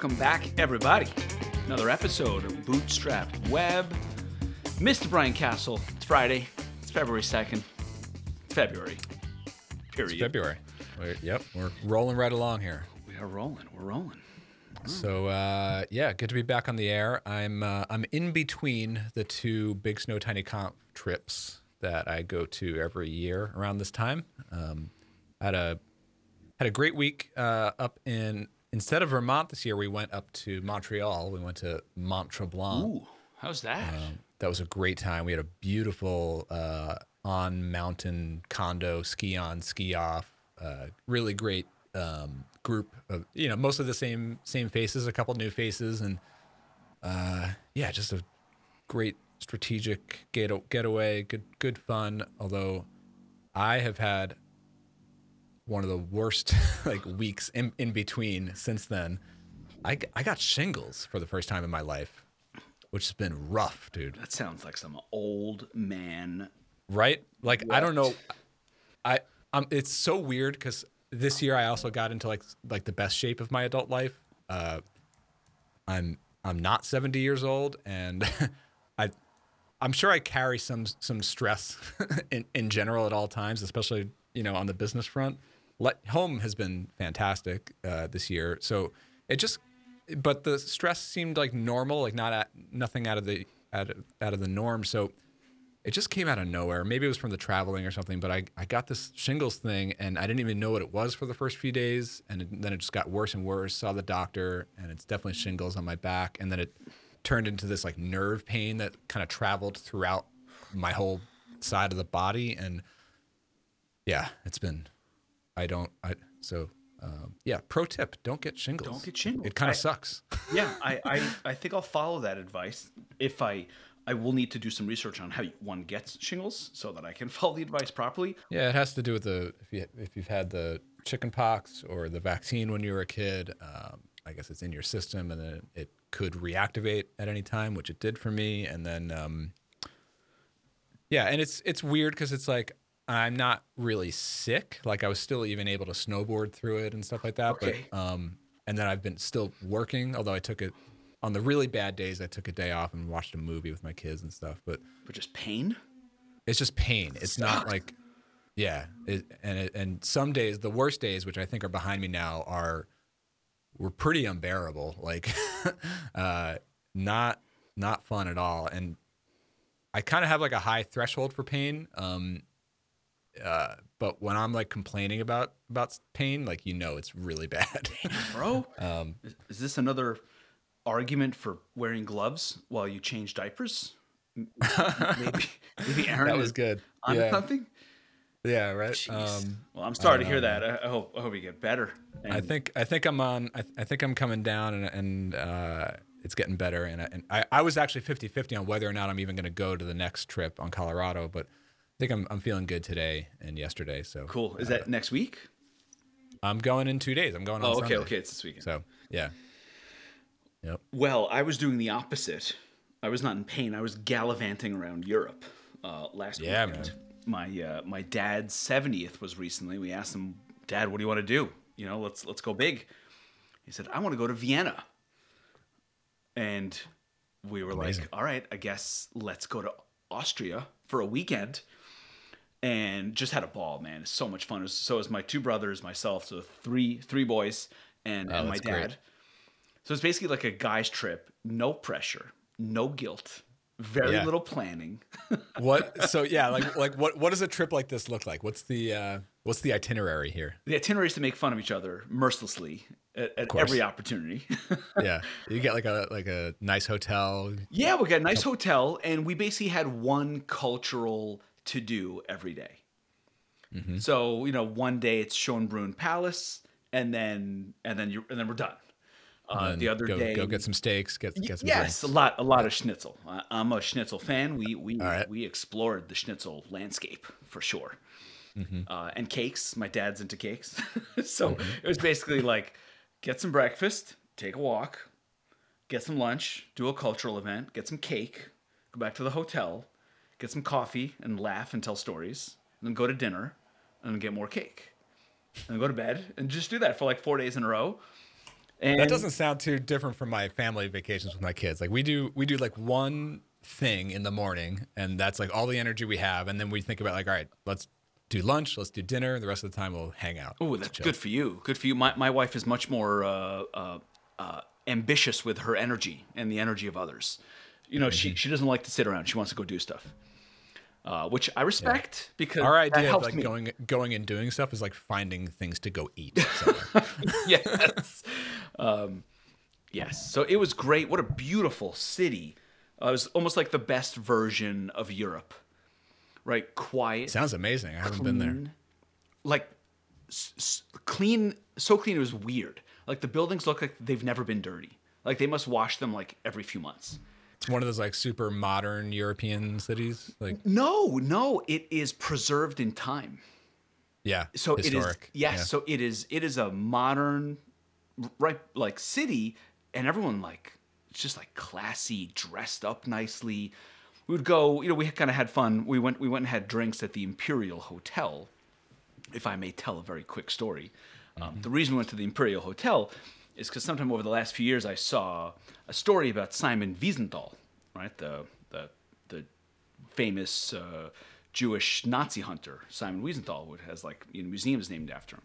Welcome back, everybody. Another episode of Bootstrapped Web. Mr. Brian Casel. It's Friday. It's February 2nd. February. Period. It's February. We're, yep, we're rolling right along here. We are rolling. We're rolling. So uh, yeah, good to be back on the air. I'm uh, I'm in between the two Big Snow Tiny Conf trips that I go to every year around this time. Um, had a had a great week uh, up in instead of Vermont this year. We went up to Montreal. We went to Mont Tremblant. Ooh, how's that? Um, that was a great time. We had a beautiful uh, on mountain condo, ski on, ski off. Uh, really great um, group of you know most of the same same faces, a couple new faces, and uh, yeah, just a great strategic get getaway. Good good fun. Although I have had one of the worst like weeks in, in between since then. I, I got shingles for the first time in my life, which has been rough, dude. that sounds like some old man. Right? Like I don't know. I um, it's so weird because this year I also got into like like the best shape of my adult life. Uh, I'm I'm not 70 years old, and I I'm sure I carry some some stress in in general at all times, especially you know on the business front. Let, home has been fantastic uh, this year, so it just but the stress seemed like normal, like not at, nothing out of the out of, out of the norm. So it just came out of nowhere. Maybe it was from the traveling or something, but I, I got this shingles thing and I didn't even know what it was for the first few days. And it, then it just got worse and worse. Saw the doctor and it's definitely shingles on my back. And then it turned into this like nerve pain that kind of traveled throughout my whole side of the body. And yeah, it's been, I don't, I, so um, yeah, pro tip, don't get shingles. Don't get shingles. It kind of sucks. yeah, I, I, I think I'll follow that advice. If I, I will need to do some research on how one gets shingles so that I can follow the advice properly. Yeah, it has to do with the if you if you've had the chicken pox or the vaccine when you were a kid. Um, I guess it's in your system, and then it could reactivate at any time, which it did for me. And then, um, yeah, and it's it's weird because it's like I'm not really sick. Like I was still even able to snowboard through it and stuff like that. Okay. But um, and then I've been still working, although I took it on the really bad days. I took a day off and watched a movie with my kids and stuff. But But just pain. it's just pain. It's not like, yeah. It, and it, and some days, the worst days, which I think are behind me now, are were pretty unbearable. Like, uh, not not fun at all. And I kind of have like a high threshold for pain. Um, uh, but when I'm like complaining about about pain, like you know, it's really bad. Bro, um, is, is this another argument for wearing gloves while you change diapers? Maybe, maybe Aaron that was good. onto Yeah, something. yeah, right. Um, well, I'm sorry to hear know, that. I, I hope I hope you get better. I think I think I'm on. I, I think I'm coming down, and and uh, it's getting better. And, I, and I, I was actually 50-50 on whether or not I'm even going to go to the next trip on Colorado, but think I'm I'm feeling good today and yesterday. So cool. Is that next week? I'm going in two days. I'm going on. Oh, okay, Sunday. okay. It's this weekend. So yeah, yep. Well, I was doing the opposite. I was not in pain. I was gallivanting around Europe uh, last Yeah, weekend. My uh, my dad's seventieth was recently. We asked him, "Dad, what do you want to do? You know, let's let's go big." He said, "I want to go to Vienna." And we were Amazing. like, "All right, I guess let's go to Austria for a weekend." And just had a ball, man. It's so much fun. Was, so was my two brothers, myself, so three three boys, and, Oh, and my dad. great. So it's basically like a guy's trip, no pressure, no guilt, very Yeah. little planning. What? So yeah, like like what what does a trip like this look like? What's the uh, what's the itinerary here? the itinerary is to make fun of each other mercilessly at, at every opportunity. Yeah, you get like a like a nice hotel. yeah, we got a nice hotel, and we basically had one cultural to do every day. Mm-hmm. So you know, one day it's Schönbrunn Palace, and then and then you and then we're done. Uh, the other go, day, go get some steaks. Get get some yes, drinks. a lot, a lot of schnitzel. I, I'm a schnitzel fan. We we right. we explored the schnitzel landscape for sure, Mm-hmm. uh, and cakes. My dad's into cakes, so it was basically like get some breakfast, take a walk, get some lunch, do a cultural event, get some cake, go back to the hotel, get some coffee, and laugh and tell stories, and then go to dinner, and get more cake, and then go to bed, and just do that for like four days in a row. And That doesn't sound too different from my family vacations with my kids. Like we do, we do like one thing in the morning, and that's like all the energy we have, and then we think about like, all right, let's do lunch, let's do dinner. The rest of the time we'll hang out. Oh, that's good for you. Good for you. My, my wife is much more uh, uh, uh, ambitious with her energy and the energy of others. You know, Mm-hmm. she, she doesn't like to sit around. She wants to go do stuff, uh, which I respect because Our idea of like me. going going and doing stuff is like finding things to go eat. yes. Um, yes. So it was great. What a beautiful city. Uh, it was almost like the best version of Europe, right? Quiet, Sounds amazing. I haven't been there. like s- s- clean, so clean it was weird. Like the buildings look like they've never been dirty. Like they must wash them like every few months. It's one of those like super modern European cities. Like No, no, it is preserved in time. yeah, so historic. it is yes Yeah. so it is it is a modern right like city and everyone like it's just like classy dressed up nicely we would go you know we kind of had fun we went we went and had drinks at the imperial hotel if i may tell a very quick story um, the reason we went to the imperial hotel is because sometime over the last few years i saw a story about simon wiesenthal right the the the famous uh, Jewish Nazi hunter, Simon Wiesenthal, which has like you know, museums named after him.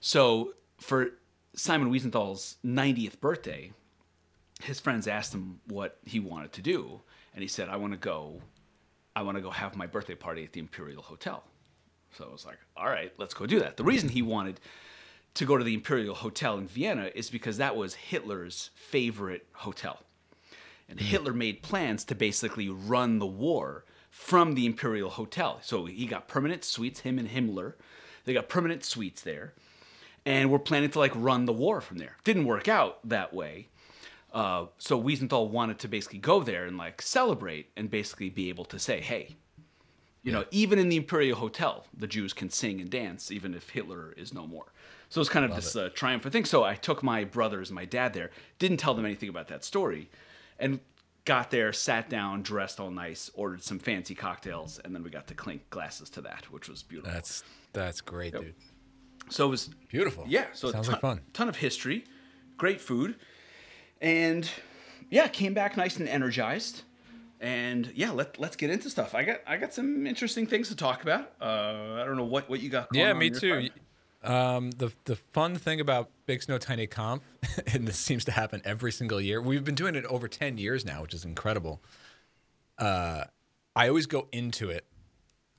So for Simon Wiesenthal's 90th birthday, his friends asked him what he wanted to do, and he said, "I want to go, I want to go have my birthday party at the Imperial Hotel." So I was like, "All right, let's go do that." The reason he wanted to go to the Imperial Hotel in Vienna is because that was Hitler's favorite hotel. And Hitler made plans to basically run the war from the Imperial Hotel. So he got permanent suites, him and Himmler. They got permanent suites there. And we're planning to like run the war from there. Didn't work out that way. Uh, so Wiesenthal wanted to basically go there and like celebrate and basically be able to say, hey, you know, even in the Imperial Hotel, the Jews can sing and dance, even if Hitler is no more. So it's kind of this uh, triumphant thing. So I took my brothers and my dad there, didn't tell them anything about that story, and got there, sat down, dressed all nice, ordered some fancy cocktails, and then we got to clink glasses to that, which was beautiful. That's that's great, dude. so it was Beautiful. yeah, so sounds a ton, like fun. ton of history, great food, and yeah, came back nice and energized. And yeah, let let's get into stuff. I got I got some interesting things to talk about. Uh, I don't know what what you got. Going Yeah, me too. side. Um, the the fun thing about Big Snow Tiny Conf, and this seems to happen every single year. We've been doing it over ten years now, which is incredible. Uh, I always go into it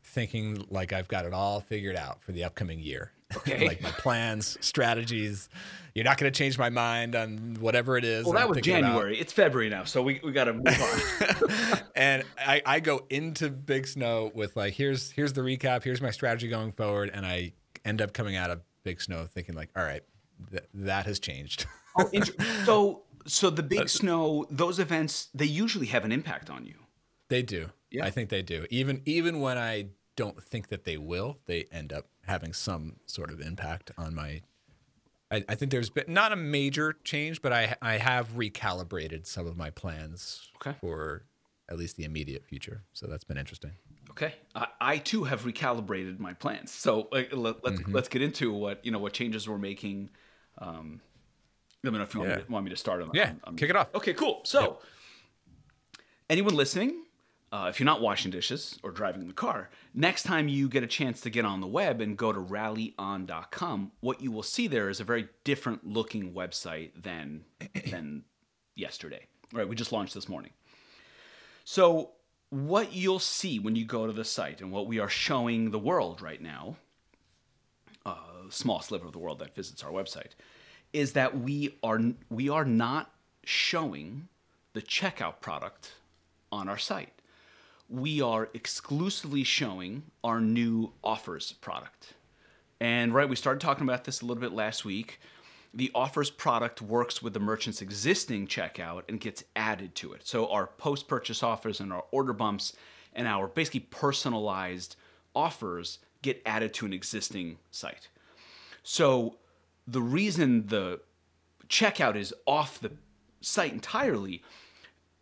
thinking like I've got it all figured out for the upcoming year. Okay. like my plans, strategies. You're not going to change my mind on whatever it is. Well, I'm that was thinking about. January. It's February now, so we, we got to move on. and I, I go into Big Snow with like here's here's the recap, here's my strategy going forward, and I end up coming out of Big Snow thinking like, all right, th- that has changed. oh, so so the big snow, those events, they usually have an impact on you. they do. Yeah. I think they do. Even even when I don't think that they will, they end up having some sort of impact on my. I, I think there's been not a major change, but I I have recalibrated some of my plans Okay. for at least the immediate future. So that's been interesting. Okay, I, I too have recalibrated my plans. So uh, let, let's Mm-hmm. let's get into what you know what changes we're making. Um, let me know if you want, me to, want me to start on. Yeah, on- kick it off. Okay, cool. So, anyone listening, uh, if you're not washing dishes or driving the car, next time you get a chance to get on the web and go to rallyon.com, what you will see there is a very different looking website than than yesterday. Right, we just launched this morning. So, what you'll see when you go to the site and what we are showing the world right now, a small sliver of the world that visits our website, is that we are we are not showing the checkout product on our site. We are exclusively showing our new offers product. And right, we started talking about this a little bit last week. The offers product works with the merchant's existing checkout and gets added to it. So our post purchase offers and our order bumps and our basically personalized offers get added to an existing site. So the reason the checkout is off the site entirely,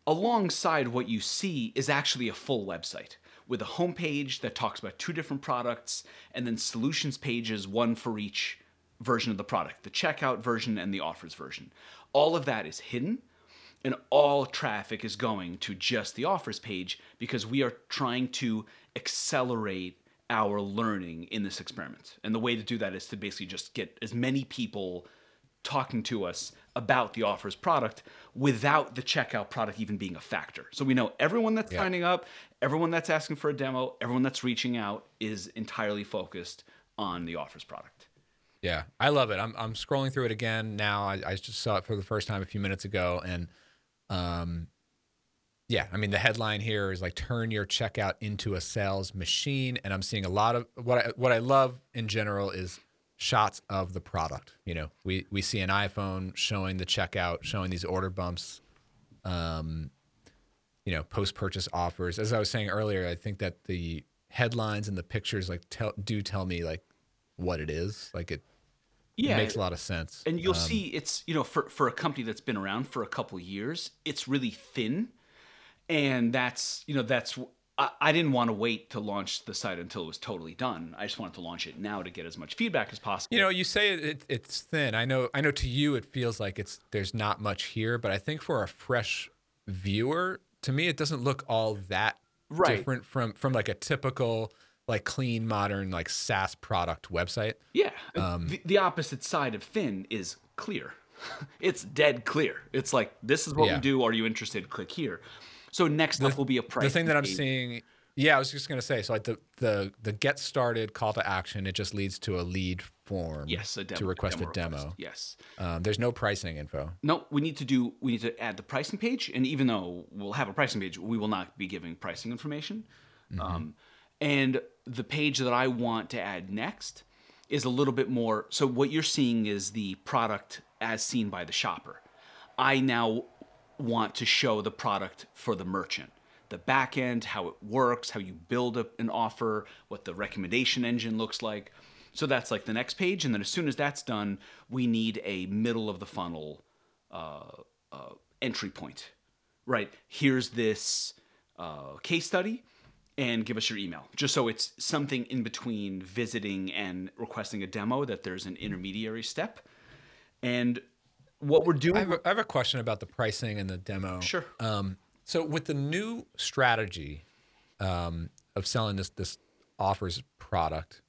alongside what you see is actually a full website with a homepage that talks about two different products and then solutions pages, one for each version of the product, the checkout version and the offers version. All of that is hidden and all traffic is going to just the offers page because we are trying to accelerate our learning in this experiment. And the way to do that is to basically just get as many people talking to us about the offers product without the checkout product even being a factor. So we know everyone that's Yeah. signing up, everyone that's asking for a demo, everyone that's reaching out is entirely focused on the offers product. Yeah, I love it. I'm I'm scrolling through it again now. I, I just saw it for the first time a few minutes ago, and um, yeah, I mean the headline here is like turn your checkout into a sales machine, and I'm seeing a lot of what I, what I love in general is shots of the product. You know, we we see an iPhone showing the checkout, showing these order bumps, um, you know, post purchase offers. As I was saying earlier, I think that the headlines and the pictures like tell do tell me like what it is. Like it Yeah, makes a lot of sense. and you'll Um, see it's you know for for a company that's been around for a couple years, it's really thin, and that's you know that's I, I didn't want to wait to launch the site until it was totally done. I just wanted to launch it now to get as much feedback as possible. You know, you say it, it, it's thin. I know. I know. To you, it feels like it's there's not much here, but I think for a fresh viewer, to me, it doesn't look all that Right. different from from like a typical like clean modern like SaaS product website. Yeah. Um, the, the opposite side of thin is clear. it's dead clear. It's like this is what Yeah. we do. Are you interested? Click here. So next up will be a price. The thing that I'm seeing, yeah, I was just gonna say. So like the the the get started call to action, it just leads to a lead form. Yes, a demo, to request a demo. request. Yes. Um, there's no pricing info. No, we need to do. We need to add the pricing page, and even though we'll have a pricing page, we will not be giving pricing information. Um, and the page that I want to add next is a little bit more. So what you're seeing is the product as seen by the shopper. I now want to show the product for the merchant. The back end, how it works, how you build an offer, what the recommendation engine looks like. So that's like the next page. And then as soon as that's done, we need a middle of the funnel uh, uh, entry point. Right. Here's this uh, case study and give us your email. Just so it's something in between visiting and requesting a demo, that there's an intermediary step. And what we're doing. I have, a, I have a question about the pricing and the demo. Sure. Um, so with the new strategy um, of selling this this offers product,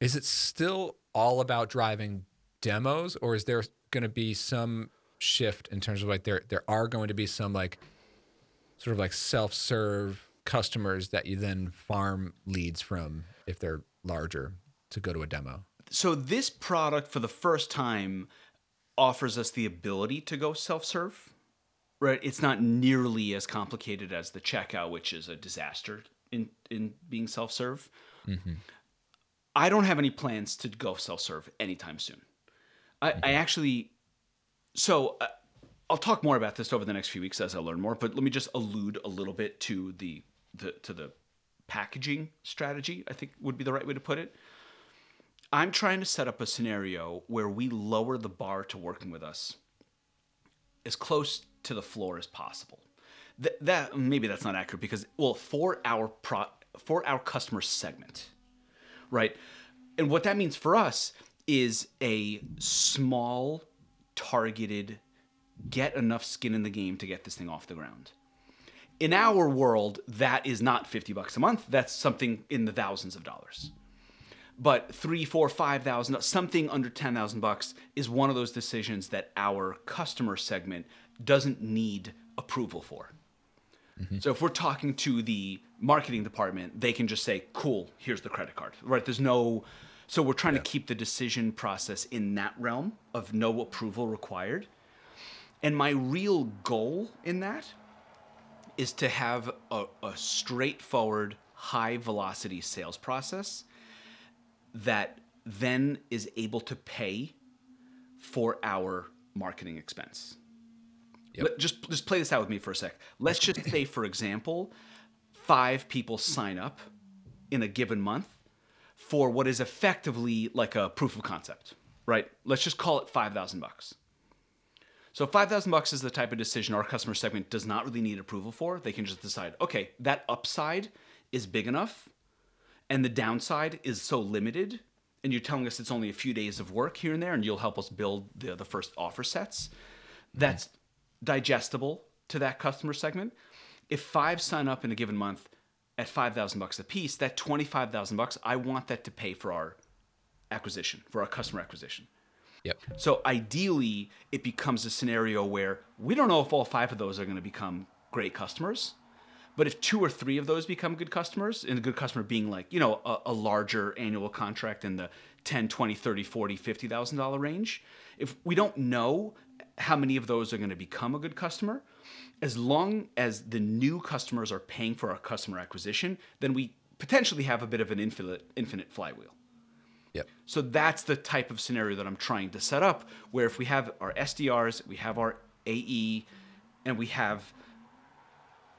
is it still all about driving demos, or is there going to be some shift in terms of like there there are going to be some like sort of like self serve customers that you then farm leads from if they're larger to go to a demo? so this product for the first time offers us the ability to go self-serve right? It's not nearly as complicated as the checkout which is a disaster in in being self-serve. I don't have any plans to go self-serve anytime soon. I, I actually so uh, i'll talk more about this over the next few weeks as i learn more but let me just allude a little bit to the, the to the packaging strategy i think would be the right way to put it I'm trying to set up a scenario where we lower the bar to working with us as close to the floor as possible. Th- that maybe that's not accurate because well, for our pro for our customer segment, right? And what that means for us is a small, targeted, get enough skin in the game to get this thing off the ground. In our world, that is not 50 bucks a month. That's something in the thousands of dollars but three, four, five thousand, something under ten thousand bucks is one of those decisions that our customer segment doesn't need approval for. Mm-hmm. So if we're talking to the marketing department, they can just say, "Cool, here's the credit card." Right? There's no. So we're trying to keep the decision process in that realm of no approval required. And my real goal in that is to have a, a straightforward, high velocity sales process that then is able to pay for our marketing expense. Yep. Let- just just play this out with me for a sec. Let's just say, for example, five people sign up in a given month for what is effectively like a proof of concept, right? Let's just call it five thousand bucks. So five thousand bucks is the type of decision our customer segment does not really need approval for. They can just decide, okay, that upside is big enough, and the downside is so limited and you're telling us it's only a few days of work here and there, and you'll help us build the, the first offer sets, mm-hmm. that's digestible to that customer segment. If five sign up in a given month at five thousand bucks a piece, that twenty five thousand bucks, I want that to pay for our acquisition, for our customer acquisition. Yep. So ideally, it becomes a scenario where we don't know if all five of those are going to become great customers. But if two or three of those become good customers, and a good customer being like, you know, a, a larger annual contract in the 10, 20, 30, 40, 50,000 dollar range, if we don't know how many of those are going to become a good customer, as long as the new customers are paying for our customer acquisition, then we potentially have a bit of an infinite infinite flywheel. Yep. So that's the type of scenario that I'm trying to set up where if we have our SDRs, we have our AE, and we have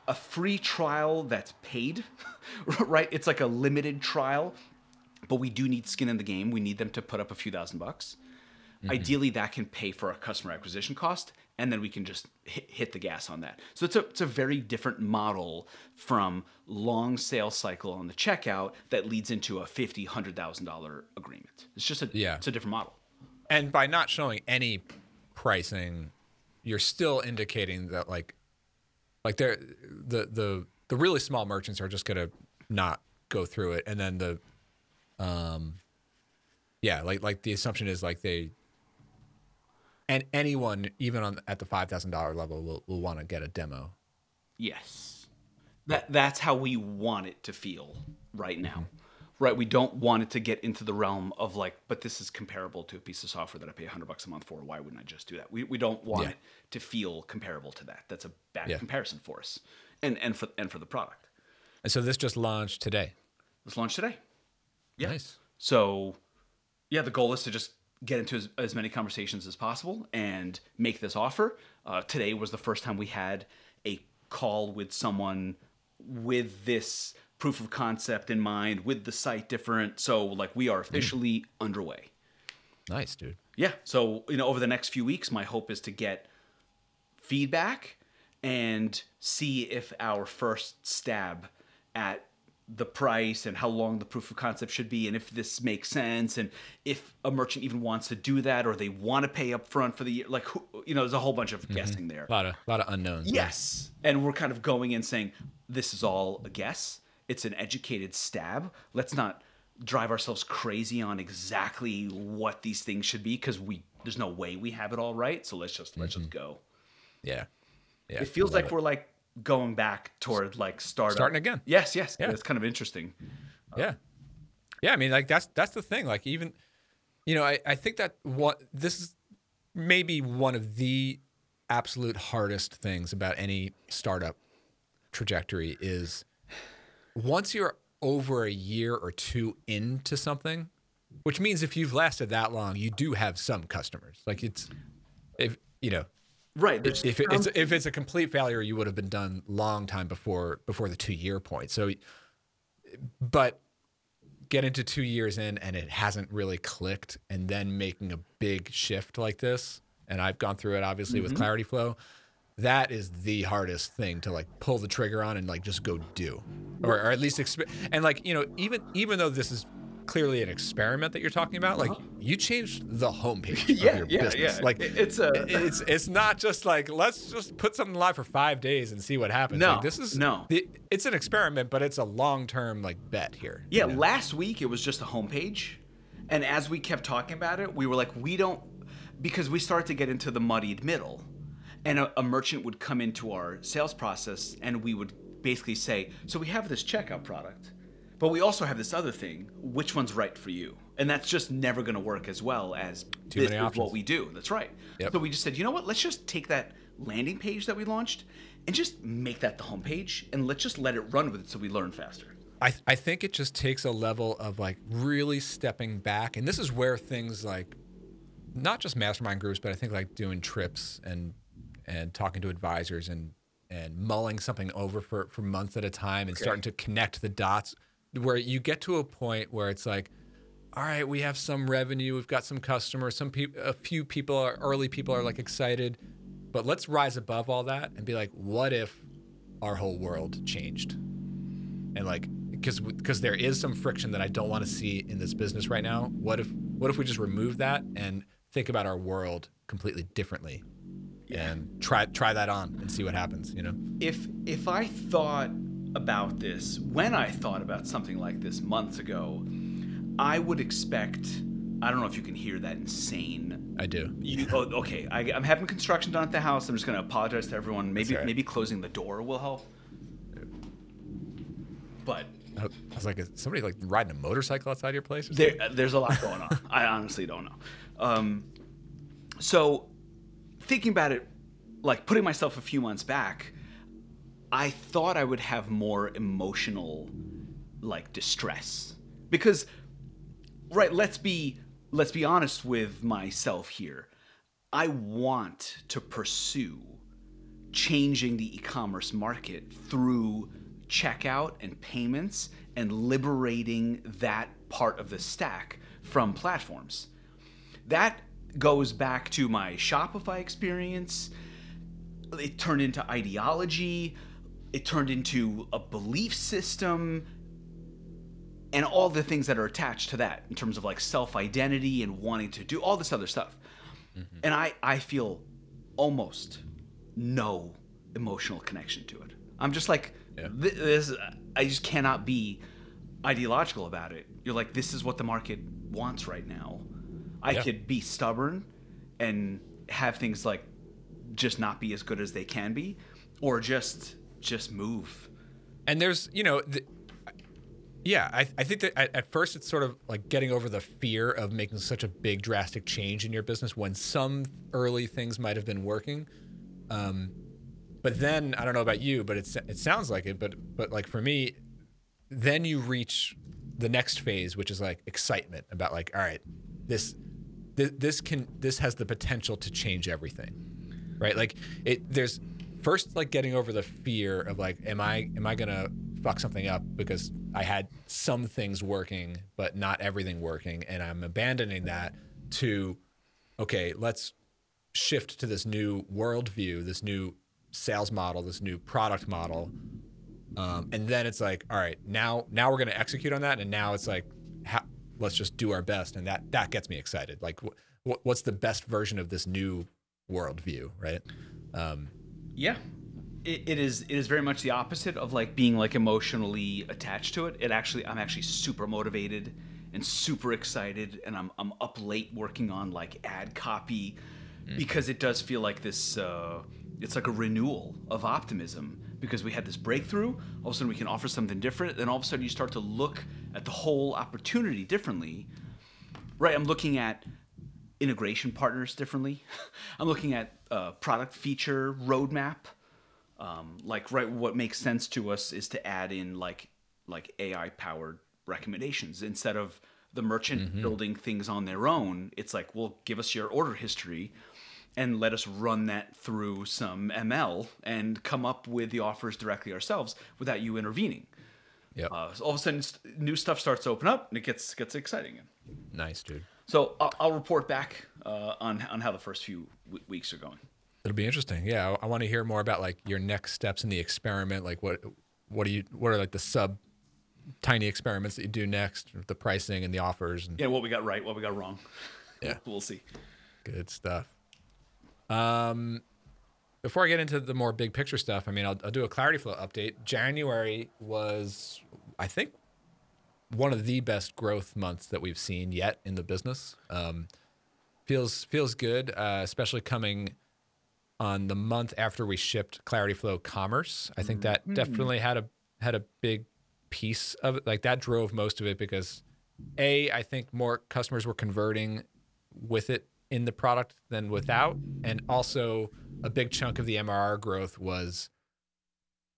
a free trial that's paid, right? It's like a limited trial, but we do need skin in the game. We need them to put up a few thousand bucks. Mm-hmm. Ideally, that can pay for our customer acquisition cost, and then we can just hit, the gas on that. So it's a it's a very different model from long sales cycle on the checkout that leads into a fifty hundred thousand dollar agreement. It's just a yeah. it's a different model. And by not showing any pricing, you're still indicating that like like they're the the the really small merchants are just gonna not go through it, and then the um yeah like like the assumption is like they and anyone even on at the five thousand dollar level will, will want to get a demo. Yes, that that's how we want it to feel right now. Mm-hmm. Right, we don't want it to get into the realm of like, but this is comparable to a piece of software that I pay 100 bucks a month for. Why wouldn't I just do that? We, we don't want yeah. it to feel comparable to that. That's a bad yeah. comparison for us, and and for and for the product. And so this just launched today. This launched today. Yeah. Nice. So, yeah, the goal is to just get into as, as many conversations as possible and make this offer. Uh, today was the first time we had a call with someone with this proof of concept in mind, with the site different. So, like, we are officially mm. underway. Nice, dude. Yeah. So, you know, over the next few weeks, my hope is to get feedback and see if our first stab at the price and how long the proof of concept should be and if this makes sense and if a merchant even wants to do that or they want to pay up front for the year like you know there's a whole bunch of mm-hmm. guessing there. A lot of a lot of unknowns yes! And we're kind of going in saying this is all a guess. It's an educated stab. Let's not drive ourselves crazy on exactly what these things should be because we there's no way we have it all right so let's just let's mm-hmm. just go. Yeah. Yeah. It feels like it. we're like going back toward like startup. starting again. Yes, yes, yeah. It's kind of interesting. Yeah, yeah. I mean, like that's that's the thing. Like even, you know, I I think that what this is maybe one of the absolute hardest things about any startup trajectory is once you're over a year or two into something, which means if you've lasted that long, you do have some customers. Like it's if you know Right. If, if it's if it's a complete failure, you would have been done long time before before the two year point. So, but get into two years in and it hasn't really clicked, and then making a big shift like this, and I've gone through it obviously mm-hmm. with Clarityflow. That is the hardest thing to like pull the trigger on and like just go do, or, or at least exp- and like you know even even though this is clearly an experiment that you're talking about. Like uh-huh. you changed the homepage yeah, of your yeah, business. Yeah. Like it's a it's it's not just like let's just put something live for five days and see what happens. No, like, this is no. The, it's an experiment, but it's a long term like bet here. Yeah, you know? last week it was just a homepage, and as we kept talking about it, we were like, we don't because we start to get into the muddied middle, and a, a merchant would come into our sales process, and we would basically say, so we have this checkout product but we also have this other thing. Which one's right for you? And that's just never going to work as well as Too this is what we do. That's right. Yep. So we just said, you know what? Let's just take that landing page that we launched and just make that the homepage and let's just let it run with it so we learn faster. I, I think it just takes a level of like really stepping back. And this is where things like not just mastermind groups, but I think like doing trips and and talking to advisors and and mulling something over for, for months at a time and okay. starting to connect the dots where you get to a point where it's like, all right, we have some revenue, we've got some customers, some people, a few people, are, early people are like excited, but let's rise above all that and be like, what if our whole world changed? And like because because there is some friction that I don't want to see in this business right now. What if what if we just remove that and think about our world completely differently, Yeah. and try try that on and see what happens. You know. if if I thought about this when I thought about something like this months ago, I would expect. I don't know if you can hear that insane. I do. You, oh, okay. I, I'm having construction done at the house. I'm just going to apologize to everyone. Maybe right. maybe closing the door will help. But I I was like, is somebody like riding a motorcycle outside your place? There, there's a lot going on. I honestly don't know. Um, so, thinking about it, like putting myself a few months back, I thought I would have more emotional, like distress, because, right? Let's be let's be honest with myself here. I want to pursue changing the e-commerce market through checkout and payments and liberating that part of the stack from platforms. That goes back to my Shopify experience. It turned into ideology, it turned into a belief system and all the things that are attached to that in terms of like self-identity and wanting to do all this other stuff. Mm-hmm. And I I feel almost no emotional connection to it. I'm just like Yeah. th- this I just cannot be ideological about it. You're like this is what the market wants right now. I Yeah. could be stubborn and have things like just not be as good as they can be or just just move. and there's you know the, yeah I, I think that at, at first it's sort of like getting over the fear of making such a big drastic change in your business when some early things might have been working um, but then i don't know about you but it's, it sounds like it but but like for me then you reach the next phase which is like excitement about like all right this this, this can this has the potential to change everything right like it there's first like getting over the fear of like am i am i gonna fuck something up because i had some things working but not everything working and i'm abandoning that to okay let's shift to this new worldview this new sales model this new product model. Um, and then it's like all right now now we're to execute on that and now it's like let's just do our best and that that gets me excited. Like wh- what's the best version of this new worldview right? Um, Yeah. It, it is it is very much the opposite of like being like emotionally attached to it. It actually I'm actually super motivated and super excited and I'm I'm up late working on like ad copy because it does feel like this uh it's like a renewal of optimism because we had this breakthrough. All of a sudden we can offer something different. Then all of a sudden you start to look at the whole opportunity differently. Right, I'm looking at integration partners differently. I'm looking at uh, product feature roadmap. Um, like right, what makes sense to us is to add in like like AI powered recommendations instead of the merchant building things on their own. It's like, well, give us your order history and let us run that through some ML and come up with the offers directly ourselves without you intervening. Yeah. Uh, so all of a sudden, new stuff starts to open up and it gets gets exciting. nice dude So I'll, I'll report back uh, on on how the first few w- weeks are going. It'll be interesting. Yeah, I, I want to hear more about like your next steps in the experiment. Like what what do you what are like the sub tiny experiments that you do next, the pricing and the offers and Yeah, what we got right, what we got wrong. Yeah. we'll see. good stuff. Um, before I get into the more big picture stuff, I mean, I'll, I'll do a Clarityflow update. January was, I think, one of the best growth months that we've seen yet in the business. Um, feels feels good, uh, especially coming on the month after we shipped Clarityflow Commerce. I think that definitely had a had a big piece of it. Like that drove most of it because a I think more customers were converting with it in the product than without, and also a big chunk of the MRR growth was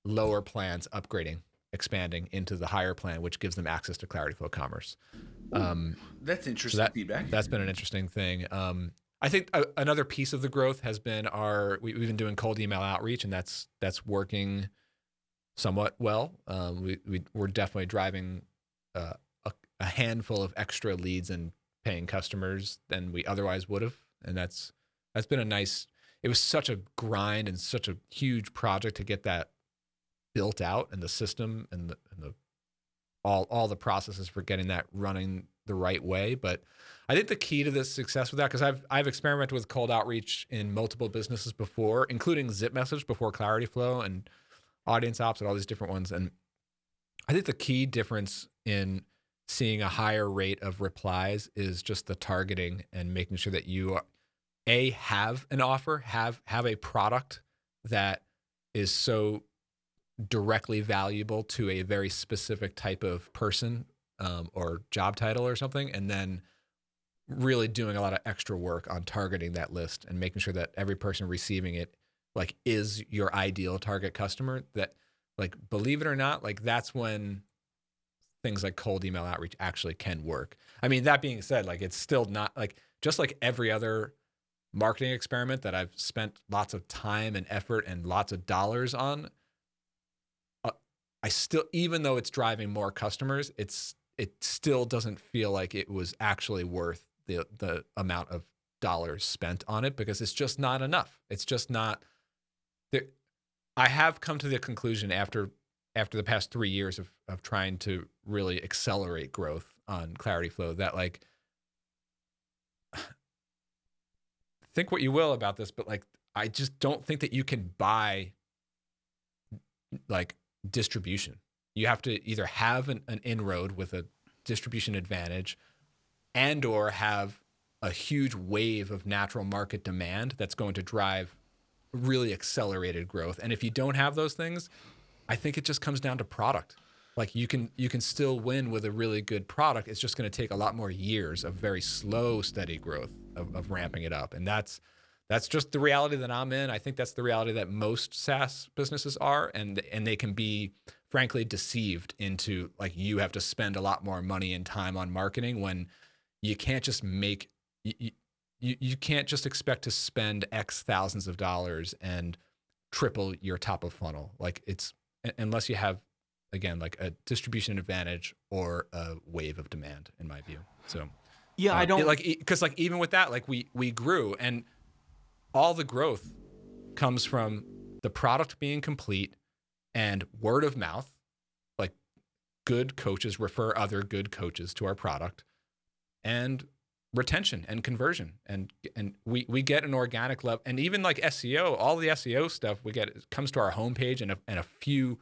lower plans upgrading, expanding into the higher plan, which gives them access to Clarityflow Commerce. Um, That's interesting that, feedback. That's been an interesting thing. Um, I think a, another piece of the growth has been our we, we've been doing cold email outreach, and that's that's working somewhat well. Um, we, we we're definitely driving uh, a, a handful of extra leads and paying customers than we otherwise would have, and that's that's been a nice. It was such a grind and such a huge project to get that built out and the system and the, and the all all the processes for getting that running the right way. But I think the key to this success with that, because I've I've experimented with cold outreach in multiple businesses before, including ZipMessage before Clarityflow and Audience Ops and all these different ones. And I think the key difference in seeing a higher rate of replies is just the targeting and making sure that you are, a have an offer, have have a product that is so directly valuable to a very specific type of person um, or job title or something, and then really doing a lot of extra work on targeting that list and making sure that every person receiving it like is your ideal target customer that like believe it or not like that's when things like cold email outreach actually can work. I mean that being said like it's still not like just like every other marketing experiment that i've spent lots of time and effort and lots of dollars on i still even though it's driving more customers it's it still doesn't feel like it was actually worth the the amount of dollars spent on it because it's just not enough. It's just not there, I have come to the conclusion after after the past three years of of trying to really accelerate growth on Clarityflow that like think what you will about this, but like I just don't think that you can buy like distribution. You have to either have an, an inroad with a distribution advantage and or have a huge wave of natural market demand that's going to drive really accelerated growth. And if you don't have those things, I think it just comes down to product. Like you can you can still win with a really good product. It's just going to take a lot more years of very slow, steady growth of, of ramping it up. And that's that's just the reality that I'm in. I think that's the reality that most SaaS businesses are, and and they can be frankly deceived into like you have to spend a lot more money and time on marketing when you can't just make you, you, you can't just expect to spend X thousands of dollars and triple your top of funnel. Like it's unless you have again like a distribution advantage or a wave of demand, in my view. So yeah, uh, I don't it, like because like even with that, like we we grew and all the growth comes from the product being complete and word of mouth. Like good coaches refer other good coaches to our product and retention and conversion and and we we get an organic level and even like SEO all the SEO stuff we get comes to our homepage and a, and a few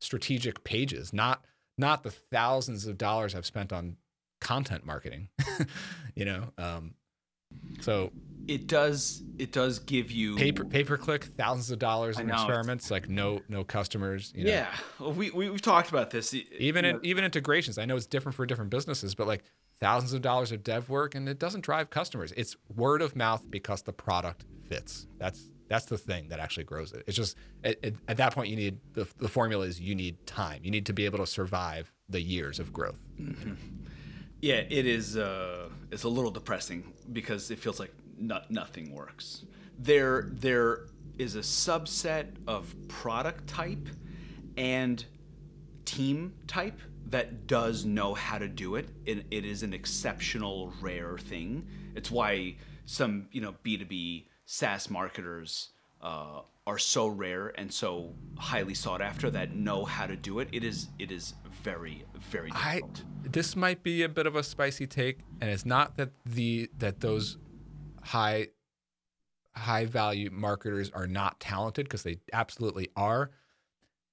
strategic pages not not the thousands of dollars I've spent on content marketing you know um, so it does it does give you pay per, pay per click thousands of dollars in experiments like no no customers you know. yeah. Well, we, we we've talked about this. Even in, even integrations i know it's different for different businesses but like thousands of dollars of dev work and it doesn't drive customers. It's word of mouth because the product fits. That's that's the thing that actually grows it. It's just at, at that point you need the, the formula is you need time. You need to be able to survive the years of growth. Mm-hmm. Yeah it is uh it's a little depressing because it feels like not, nothing works there there is a subset of product type and team type that does know how to do it. it. It is an exceptional, rare thing. It's why some you know B two B SaaS marketers uh, are so rare and so highly sought after that know how to do it. It is it is very very difficult. I, this might be a bit of a spicy take, and it's not that the that those high high value marketers are not talented because they absolutely are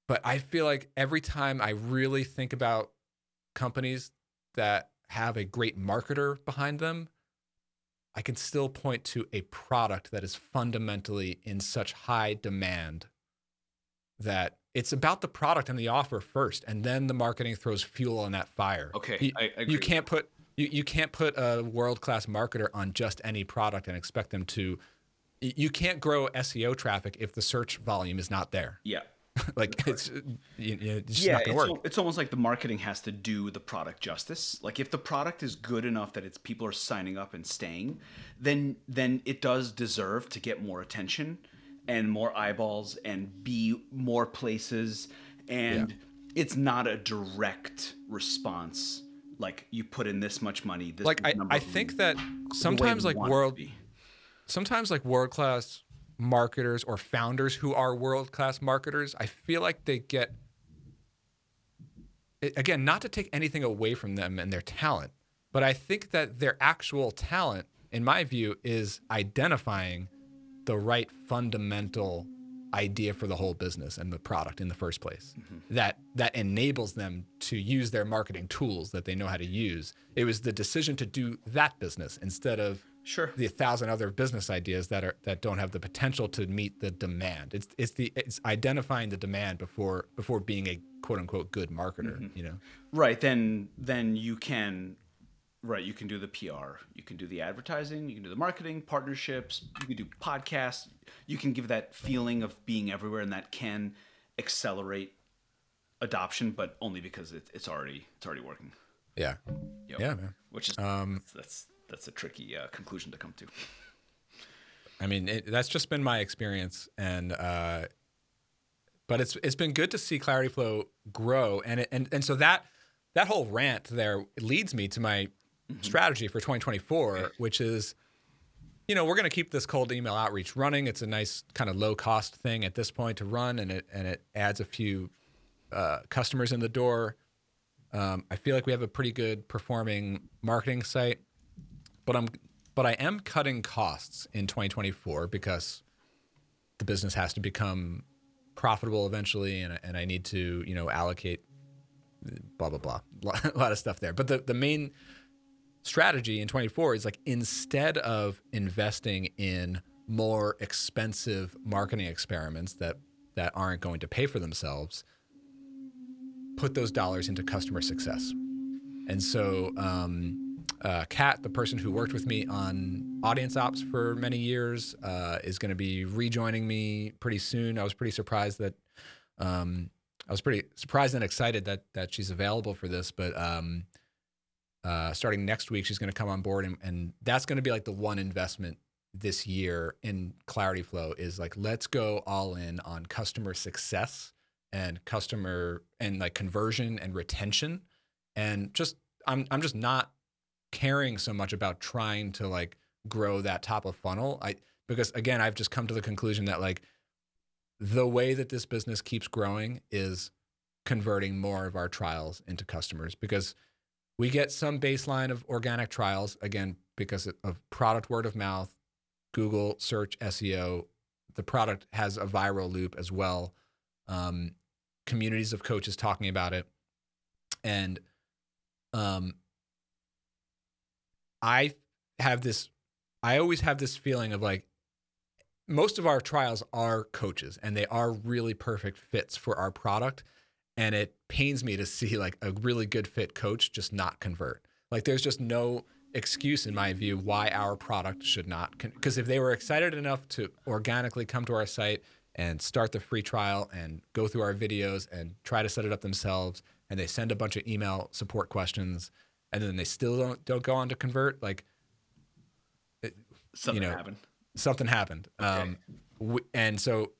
but I feel like every time I really think about companies that have a great marketer behind them, I can still point to a product that is fundamentally in such high demand that it's about the product and the offer first, and then the marketing throws fuel on that fire. Okay, you, I, I you can't put you, you can't put a world class marketer on just any product and expect them to. You can't grow SEO traffic if the search volume is not there. Yeah, like it's, uh, you, you, it's yeah, it's, al- it's, almost like the marketing has to do the product justice. Like if the product is good enough that it's people are signing up and staying, then then it does deserve to get more attention and more eyeballs and be more places and yeah. it's not a direct response like you put in this much money this like I, I think that sometimes like world sometimes like world class marketers or founders who are world class marketers, I feel like they get again, not to take anything away from them and their talent, but I think that their actual talent, in my view, is identifying the right fundamental idea for the whole business and the product in the first place. Mm-hmm. That that enables them to use their marketing tools that they know how to use. It was the decision to do that business instead of Sure. the thousand other business ideas that are that don't have the potential to meet the demand it's it's the it's identifying the demand before before being a quote unquote good marketer you know Right. Then then you can right, you can do the PR, you can do the advertising, you can do the marketing, partnerships, you can do podcasts. You can give that feeling of being everywhere and that can accelerate adoption, but only because it, it's already it's already working. yeah Yep. yeah man Which is Um, that's that's a tricky uh, conclusion to come to. I mean, it, that's just been my experience, and uh, but it's it's been good to see Clarityflow grow, and it, and and so that that whole rant there leads me to my strategy for 2024, which is, you know, we're going to keep this cold email outreach running. It's a nice kind of low cost thing at this point to run, and it and it adds a few uh, customers in the door. Um, I feel like we have a pretty good performing marketing site, but I'm but I am cutting costs in 2024 because the business has to become profitable eventually, and and I need to you know allocate blah blah blah a lot of stuff there. But the the main strategy in 24 is like instead of investing in more expensive marketing experiments that that aren't going to pay for themselves put those dollars into customer success and so um, uh, kat the person who worked with me on audience ops for many years uh, is going to be rejoining me pretty soon. I was pretty surprised that um, i was pretty surprised and excited that that she's available for this but um, uh, starting next week, she's going to come on board, and, and that's going to be like the one investment this year in Clarityflow is like let's go all in on customer success and customer and like conversion and retention, and just I'm I'm just not caring so much about trying to like grow that top of funnel. I because again, I've just come to the conclusion that like the way that this business keeps growing is converting more of our trials into customers because we get some baseline of organic trials again because of product word of mouth google search seo the product has a viral loop as well um, communities of coaches talking about it and um, i have this i always have this feeling of like most of our trials are coaches and they are really perfect fits for our product and it pains me to see like a really good fit coach just not convert. Like there's just no excuse in my view why our product should not because if they were excited enough to organically come to our site and start the free trial and go through our videos and try to set it up themselves and they send a bunch of email support questions and then they still don't don't go on to convert like Something know, happened. something happened. Um, w- and so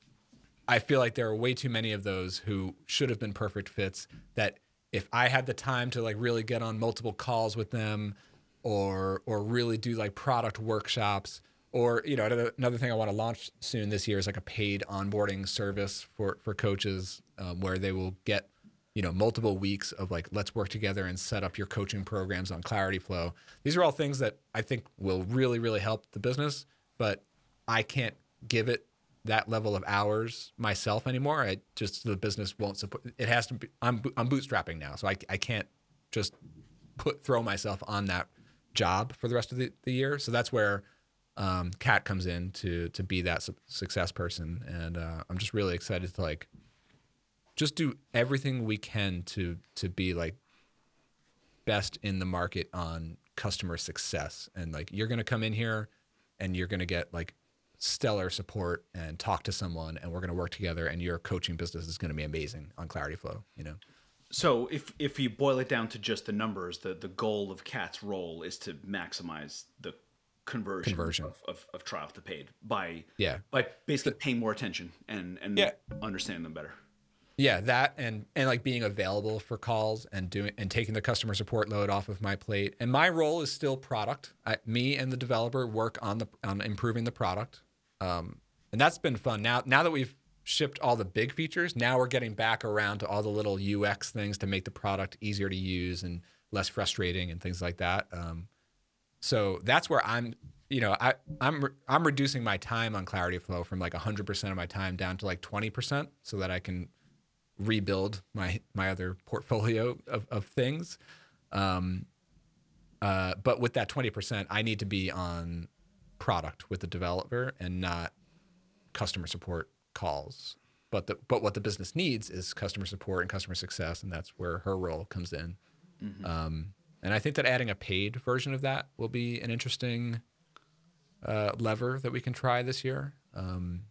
I feel like there are way too many of those who should have been perfect fits that if I had the time to like really get on multiple calls with them or or really do like product workshops or you know another, another thing I want to launch soon this year is like a paid onboarding service for for coaches um, where they will get you know multiple weeks of like let's work together and set up your coaching programs on Clarityflow. These are all things that i think will really really help the business but i can't give it that level of hours myself anymore. I just the business won't support it has to be i'm, I'm bootstrapping now so I, I can't just put throw myself on that job for the rest of the, the year. So that's where um, kat comes in to to be that su- success person and uh, i'm just really excited to like just do everything we can to to be like best in the market on customer success and like you're going to come in here and you're going to get like stellar support and talk to someone and we're going to work together and your coaching business is going to be amazing on Clarityflow you know So if if you boil it down to just the numbers, the the goal of Cat's role is to maximize the conversion, Conversion. Of, of, of trial to paid by Yeah. by basically paying more attention and and Yeah. understanding them better. Yeah that and and like being available for calls and doing and taking the customer support load off of my plate and my role is still product I, me and the developer work on the on improving the product um, and that's been fun now now that we've shipped all the big features. Now we're getting back around to all the little UX things to make the product easier to use and less frustrating and things like that. Um, so that's where I'm, you know, I I'm re- I'm reducing my time on Clarityflow from like 100% of my time down to like 20% so that I can rebuild my my other portfolio of, of things. Um, uh, but with that 20%, I need to be on product with the developer and not customer support calls. But the but what the business needs is customer support and customer success, and that's where her role comes in. Mm-hmm. Um, and I think that adding a paid version of that will be an interesting uh, lever that we can try this year. Um,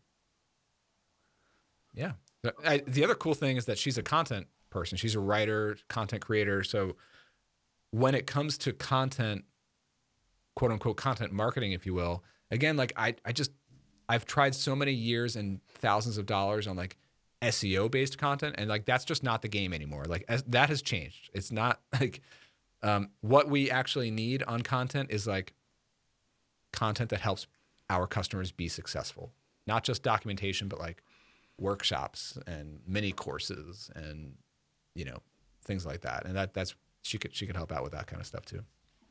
yeah. I, the other cool thing is that she's a content person. She's a writer, content creator. So when it comes to content, quote unquote, content marketing, if you will, again, like I, I just I've tried so many years and thousands of dollars on like SEO based content, and like that's just not the game anymore. Like as, that has changed. It's not like um, what we actually need on content is like content that helps our customers be successful, not just documentation, but like workshops and mini courses and you know things like that. And that that's she could she could help out with that kind of stuff too.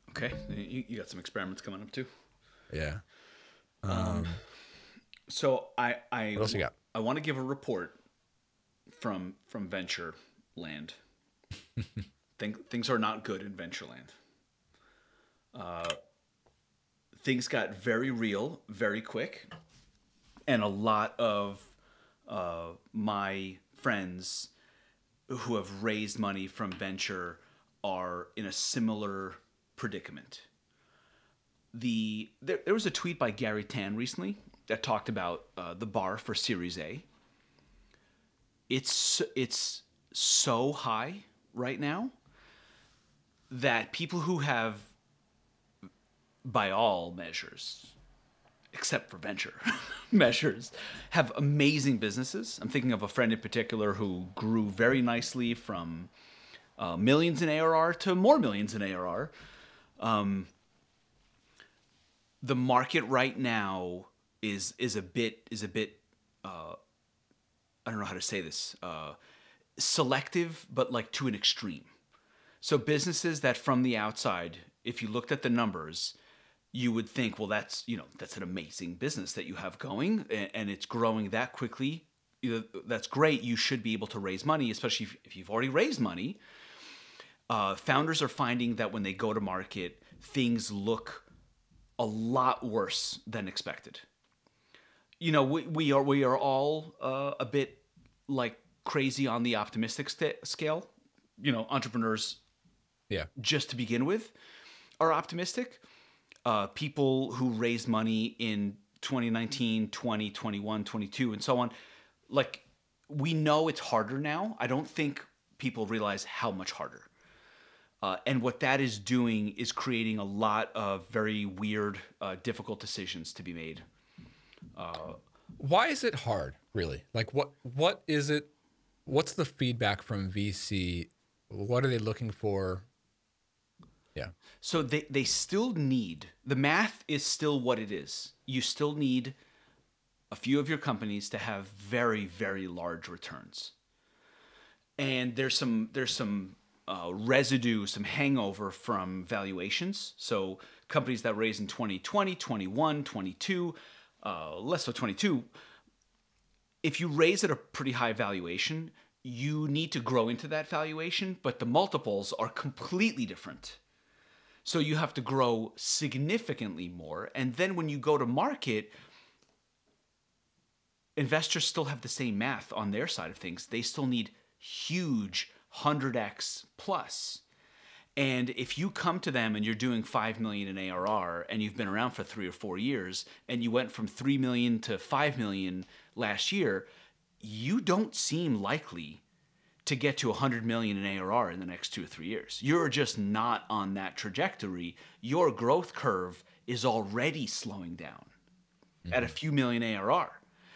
Okay, you, you got some experiments coming up too. Yeah. Um, um so I I what else you got? I want to give a report from from Venture Land. Think, things are not good in Venture Land. Uh, things got very real very quick, and a lot of uh, my friends who have raised money from venture are in a similar predicament. The there, there was a tweet by Garry Tan recently that talked about uh, the bar for Series A. It's it's so high right now that people who have, by all measures, except for venture measures, have amazing businesses. I'm thinking of a friend in particular who grew very nicely from uh, millions in ARR to more millions in ARR. Um, the market right now is is a bit is a bit uh, I don't know how to say this uh, selective, but like to an extreme. So businesses that from the outside, if you looked at the numbers, you would think, well, that's you know that's an amazing business that you have going, and, and it's growing that quickly. That's great. You should be able to raise money, especially if, if you've already raised money. Uh, founders are finding that when they go to market, things look a lot worse than expected. You know, we, we are we are all uh, a bit like crazy on the optimistic st- scale. You know, entrepreneurs, yeah, just to begin with, are optimistic uh, people who raised money in 2019, 20, 21, 22, and so on. Like, we know it's harder now. I don't think people realize how much harder. Uh, and what that is doing is creating a lot of very weird, uh, difficult decisions to be made. Uh, Why is it hard, really? Like, what what is it? What's the feedback from VC? What are they looking for? Yeah. So they, they still need the math is still what it is. You still need a few of your companies to have very very large returns. And there's some there's some uh, residue, some hangover from valuations. So companies that raised in 2020, 21, 22, uh, less so 22. If you raise at a pretty high valuation, you need to grow into that valuation, but the multiples are completely different so you have to grow significantly more. And then when you go to market, investors still have the same math on their side of things. They still need huge 100x plus. And if you come to them and you're doing 5 million in ARR and you've been around for 3 or 4 years and you went from 3 million to 5 million last year, you don't seem likely to get to 100 million in ARR in the next two or three years. You're just not on that trajectory. Your growth curve is already slowing down mm-hmm. at a few million ARR.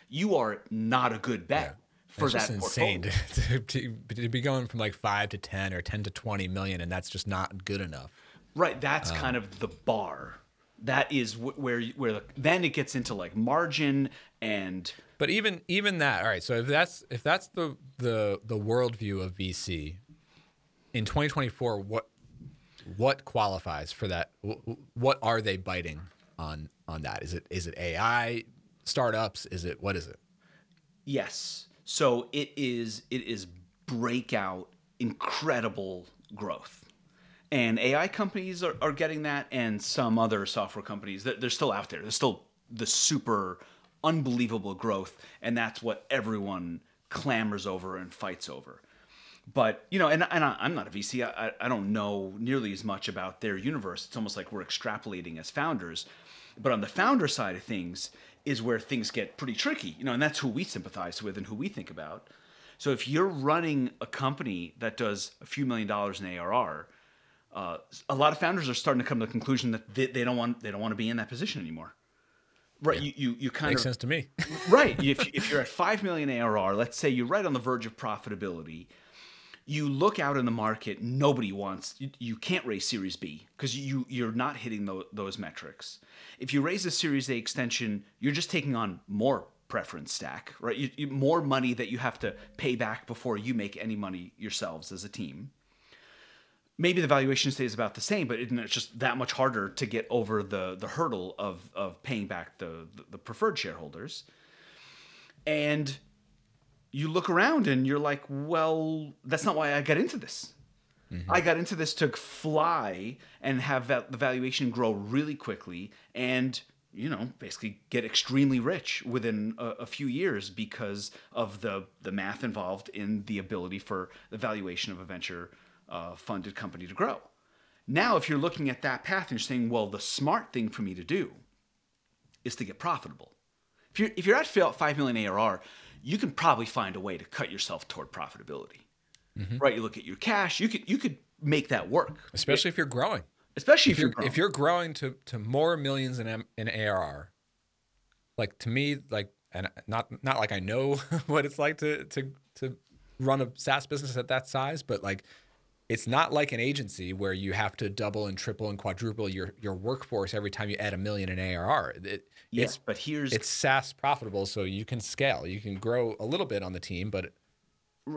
You are not a good bet. Yeah. For that insane to, to, to, be going from like five to 10 or 10 to 20 million, and that's just not good enough. Right. That's um, kind of the bar. That is wh- where where the, then it gets into like margin and But even even that, all right. So if that's if that's the the the worldview of VC in 2024, what what qualifies for that? What are they biting on on that? Is it is it AI startups? Is it what is it? Yes. So it is it is breakout incredible growth. And AI companies are, are getting that and some other software companies that they're still out there. They're still the super unbelievable growth and that's what everyone clamors over and fights over. But you know, and, and I, I'm not a VC. I, I don't know nearly as much about their universe. It's almost like we're extrapolating as founders. But on the founder side of things is where things get pretty tricky. You know, and that's who we sympathize with and who we think about. So if you're running a company that does a few million dollars in ARR, uh, a lot of founders are starting to come to the conclusion that they, they don't want they don't want to be in that position anymore. Right? You, you you kind Makes of makes sense to me. right. If, if you're at 5 million ARR, let's say you're right on the verge of profitability, you look out in the market, nobody wants, you, you can't raise Series B because you, you're not hitting tho- those metrics. If you raise a Series A extension, you're just taking on more preference stack, right? You, you, more money that you have to pay back before you make any money yourselves as a team maybe the valuation stays about the same, but it's just that much harder to get over the the hurdle of of paying back the the preferred shareholders. And you look around and you're like, well, that's not why I got into this. Mm-hmm. I got into this to fly and have that, the valuation grow really quickly and you know basically get extremely rich within a, a few years because of the the math involved in the ability for the valuation of a venture uh, funded company to grow. Now, if you're looking at that path and you're saying, well, the smart thing for me to do is to get profitable. If you're, if you're at 5 million ARR, you can probably find a way to cut yourself toward profitability. Right? You look at your cash, you could you could make that work. Especially if you're growing. Especially if, If you're, you're growing. if you're growing to to more millions in in ARR, like to me, like and not not like I know what it's like to to to run a SaaS business at that size, but like it's not like an agency where you have to double and triple and quadruple your your workforce every time you add a million in ARR. It, yes, it's but here's it's SaaS profitable, so you can scale. You can grow a little bit on the team, but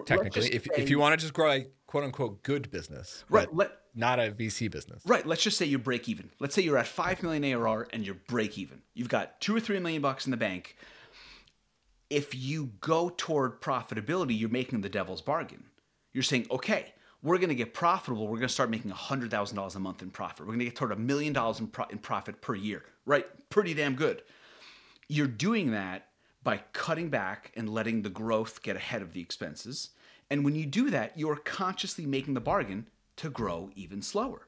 technically, if, say- if you want to just grow a quote unquote good business, Right, let- not a VC business. Right. Let's just say you break even. Let's say you're at five million ARR and you're break even. You've got two or three million bucks in the bank. If you go toward profitability, you're making the devil's bargain. You're saying, okay, we're going to get profitable. We're going to start making hundred thousand dollars a month in profit. We're going to get toward a million dollars in, pro- in profit per year. Right. Pretty damn good. You're doing that by cutting back and letting the growth get ahead of the expenses. And when you do that, you're consciously making the bargain to grow even slower.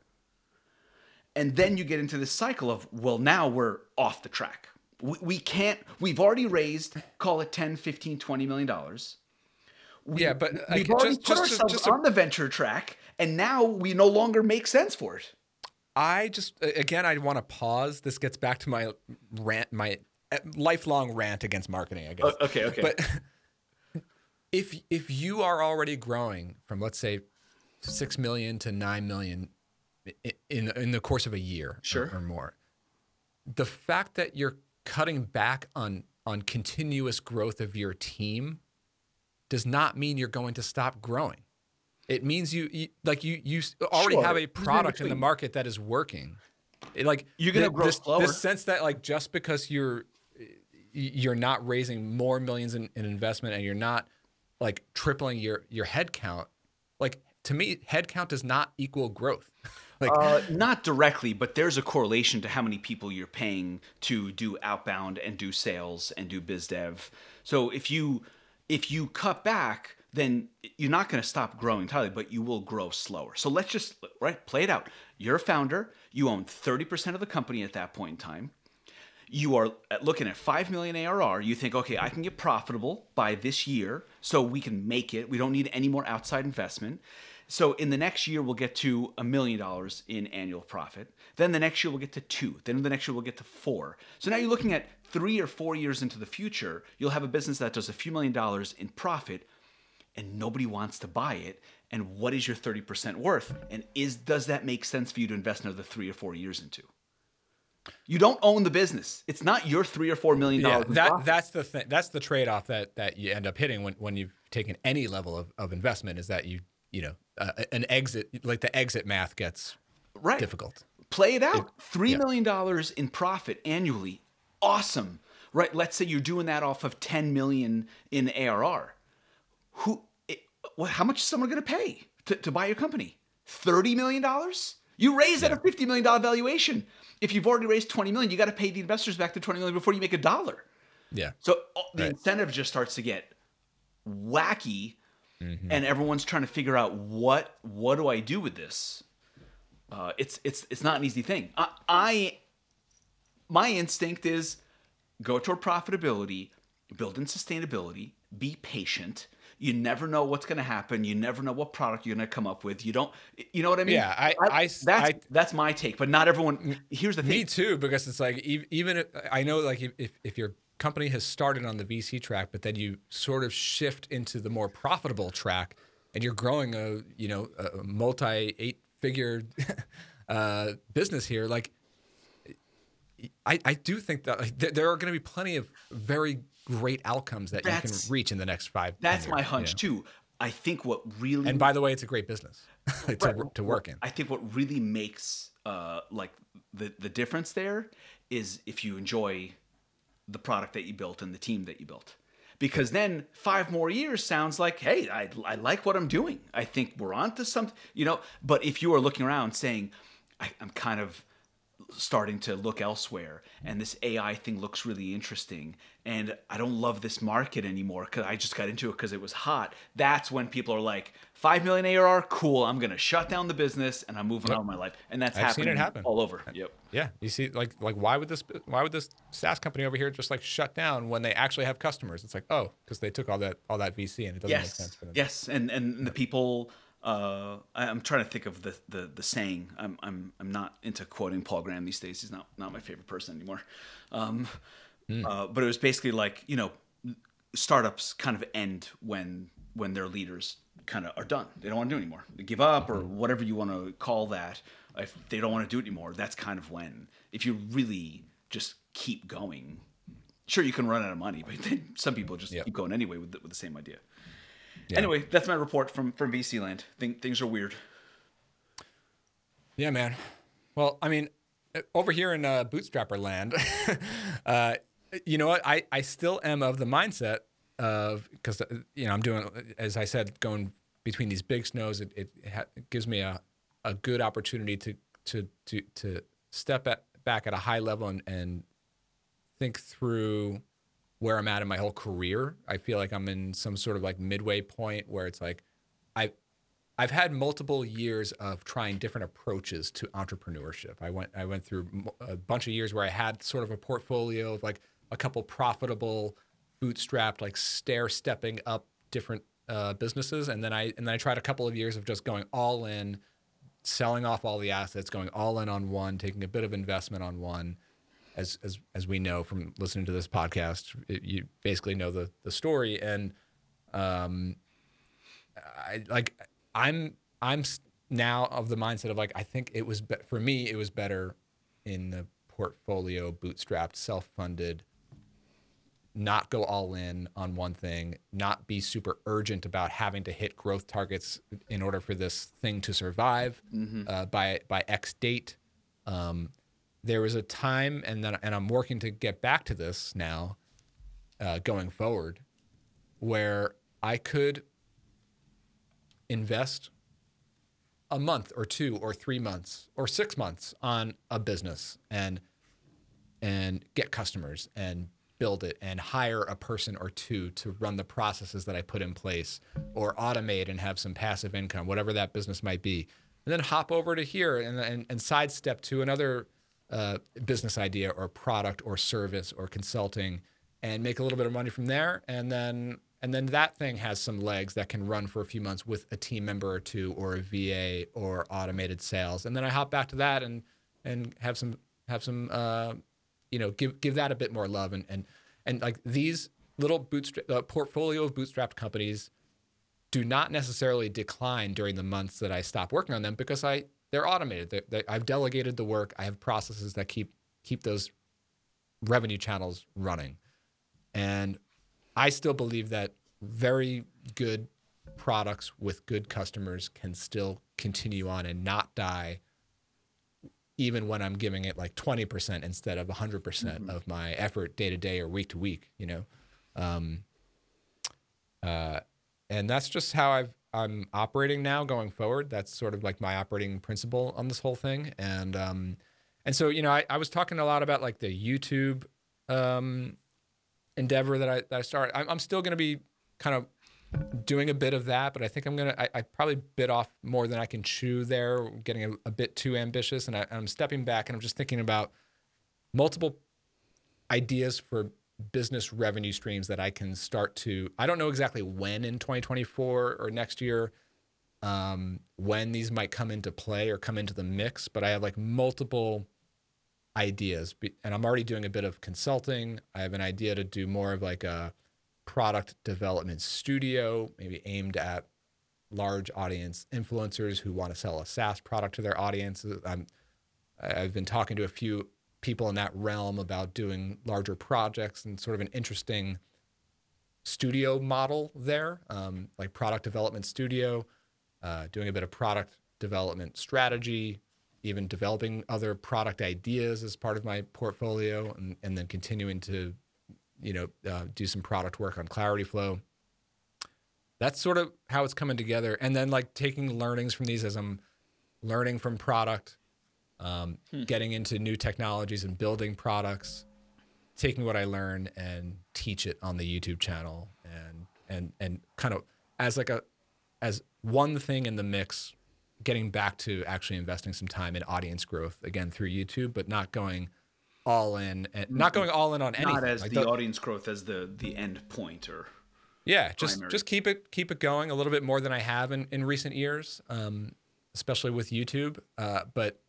And then you get into this cycle of, well, now we're off the track. We, we can't, we've already raised, call it 10, 15, 20 million dollars. Yeah, but We've already just put just, ourselves just a- on the venture track, and now we no longer make sense for it. I just again I want to pause. This gets back to my rant, my uh, lifelong rant against marketing. I guess. okay, okay. But if if you are already growing from let's say six million to nine million in in the course of a year, or- or, more, the fact that you're cutting back on on continuous growth of your team does not mean you're going to stop growing. It means you, you like you you already Sure. have a product in the market that is working. It, like You're gonna th- grow this, slower. This sense that like just because you're you're not raising more millions in, in investment and you're not like tripling your your head count, like to me, head count does not equal growth. like Uh, not directly, but there's a correlation to how many people you're paying to do outbound and do sales and do biz dev. So if you if you cut back, then you're not going to stop growing entirely, but you will grow slower. So let's just right play it out. You're a founder. You own 30% of the company at that point in time. You are uh, looking at 5 million ARR. You think, okay, I can get profitable by this year, so we can make it. We don't need any more outside investment. So in the next year, we'll get to a million dollars in annual profit. Then the next year, we'll get to two. Then the next year, we'll get to four. So now you're looking at three or four years into the future, you'll have a business that does a few million dollars in profit and nobody wants to buy it. And what is your 30% worth? And is does that make sense for you to invest another three or four years into? You don't own the business. It's not your three or four million dollars. in that profit. that's the thing. That's the trade off that that you end up hitting when when you've taken any level of, of investment is that you you know uh, an exit like the exit math gets right. difficult. Play it out. Three yeah. million dollars in profit annually. Awesome. Right. Let's say you're doing that off of 10 million in ARR. Who it, well, how much is someone going to pay to, to buy your company? $30 million? You raise at a $50 million valuation. If you've already raised 20 million, you got to pay the investors back the 20 million before you make a dollar. Yeah. So uh, the Right. incentive just starts to get wacky, Mm-hmm. and everyone's trying to figure out what what do I do with this. Uh, it's it's it's not an easy thing. I, I my instinct is go toward profitability, build in sustainability, be patient. You never know what's going to happen. You never know what product you're going to come up with. You don't. You know what I mean? Yeah, I- I- that's I- that's my take. But not everyone. Here's the thing. Me too, because it's like even if, I know like if, if if your company has started on the VC track, but then you sort of shift into the more profitable track, and you're growing a you know a multi eight figure uh, business here, like I I do think that like, there, there are going to be plenty of very great outcomes that you can reach in the next five. That's years, my you hunch know? too. I think what really And by the way, it's a great business to, Right. to work in. I think what really makes uh, like the the difference there is if you enjoy the product that you built and the team that you built. Because then five more years sounds like, hey, I, I like what I'm doing. I think we're on to something, you know. But if you are looking around saying, I, I'm kind of starting to look elsewhere and this AI thing looks really interesting and I don't love this market anymore cuz I just got into it cuz it was hot. That's when people are like 5 million ARR, cool, I'm going to shut down the business and I'm moving on with my life. And that's I've seen it happen. all over. Yep. Yeah, you see, like, like why would this, why would this SaaS company over here just like shut down when they actually have customers? It's like, oh, because they took all that, all that VC, and it doesn't make sense for them. Yes, and and the people uh, I- I'm trying to think of the, the, the saying. I'm, I'm, I'm not into quoting Paul Graham these days. He's not, not my favorite person anymore. Um, Hmm. uh, but it was basically like, you know, startups kind of end when when their leaders kind of are done. They don't want to do it anymore. They give up or Hmm. whatever you want to call that. If they don't want to do it anymore, that's kind of when. If you really just keep going, sure you can run out of money, but then some people just keep going anyway with the, with the same idea. Yeah. Anyway, that's my report from from VC land. Think, things are weird. Yeah, man. Well, I mean, uh, over here in uh, Bootstrapper land, uh, you know what? I, I still am of the mindset of because you know I'm doing as I said going between these big snows. It, it, ha- it gives me a, a good opportunity to to to to step at, back at a high level and, and think through where I'm at in my whole career. I feel like I'm in some sort of like midway point where it's like I I've had multiple years of trying different approaches to entrepreneurship. I went I went through a bunch of years where I had sort of a portfolio of like a couple profitable bootstrapped like stair stepping up different uh, businesses and then I and then I tried a couple of years of just going all in selling off all the assets, going all in on one, taking a bit of investment on one. As as as we know from listening to this podcast, it, you basically know the the story. And um, I like I'm I'm now of the mindset of like I think it was be- for me it was better in the portfolio bootstrapped self funded not go all in on one thing, not be super urgent about having to hit growth targets in order for this thing to survive uh, by by X date. Um, there was a time, and then and I'm working to get back to this now, uh, going forward, where I could invest a month or two or three months or six months on a business and and get customers and build it and hire a person or two to run the processes that I put in place or automate and have some passive income, whatever that business might be. And then hop over to here and, and, and sidestep to another business idea or product or service or consulting and make a little bit of money from there. And then and then that thing has some legs that can run for a few months with a team member or two or a VA or automated sales. And then I hop back to that and and have some have some uh, you know give give that a bit more love and and and like these little bootstrap uh, portfolio of bootstrapped companies do not necessarily decline during the months that I stop working on them because I they're automated. They, they, I've delegated the work. I have processes that keep keep those revenue channels running. And I still believe that very good products with good customers can still continue on and not die even when I'm giving it like 20% instead of 100% mm hmm of my effort day to day or week to week, you know? Um, uh, and that's just how I've, I'm operating now going forward. That's sort of like my operating principle on this whole thing. And, um, and so, you know, I, I was talking a lot about like the YouTube, um, endeavor that I, that I started. I'm, I'm still going to be kind of doing a bit of that, but I think I'm gonna. I, I probably bit off more than I can chew there, getting a, a bit too ambitious, and I, I'm stepping back and I'm just thinking about multiple ideas for business revenue streams that I can start to. I don't know exactly when in 2024 or next year, um, when these might come into play or come into the mix, but I have like multiple ideas, and I'm already doing a bit of consulting. I have an idea to do more of like a product development studio, maybe aimed at large audience influencers who want to sell a SaaS product to their audience. I'm, I've been talking to a few people in that realm about doing larger projects and sort of an interesting studio model there, um, like product development studio, uh, doing a bit of product development strategy, even developing other product ideas as part of my portfolio, and, and then continuing to you know, uh, do some product work on Clarityflow. That's sort of how it's coming together. And then like taking learnings from these as I'm learning from product, um, hmm. getting into new technologies and building products, taking what I learn and teach it on the YouTube channel and and and kind of as like a as one thing in the mix, getting back to actually investing some time in audience growth again through YouTube, but not going all in and not going all in on anything. Not as like the, the, audience growth as the the end point or yeah, just primary. just keep it keep it going a little bit more than I have in in recent years, um, especially with YouTube. Uh, but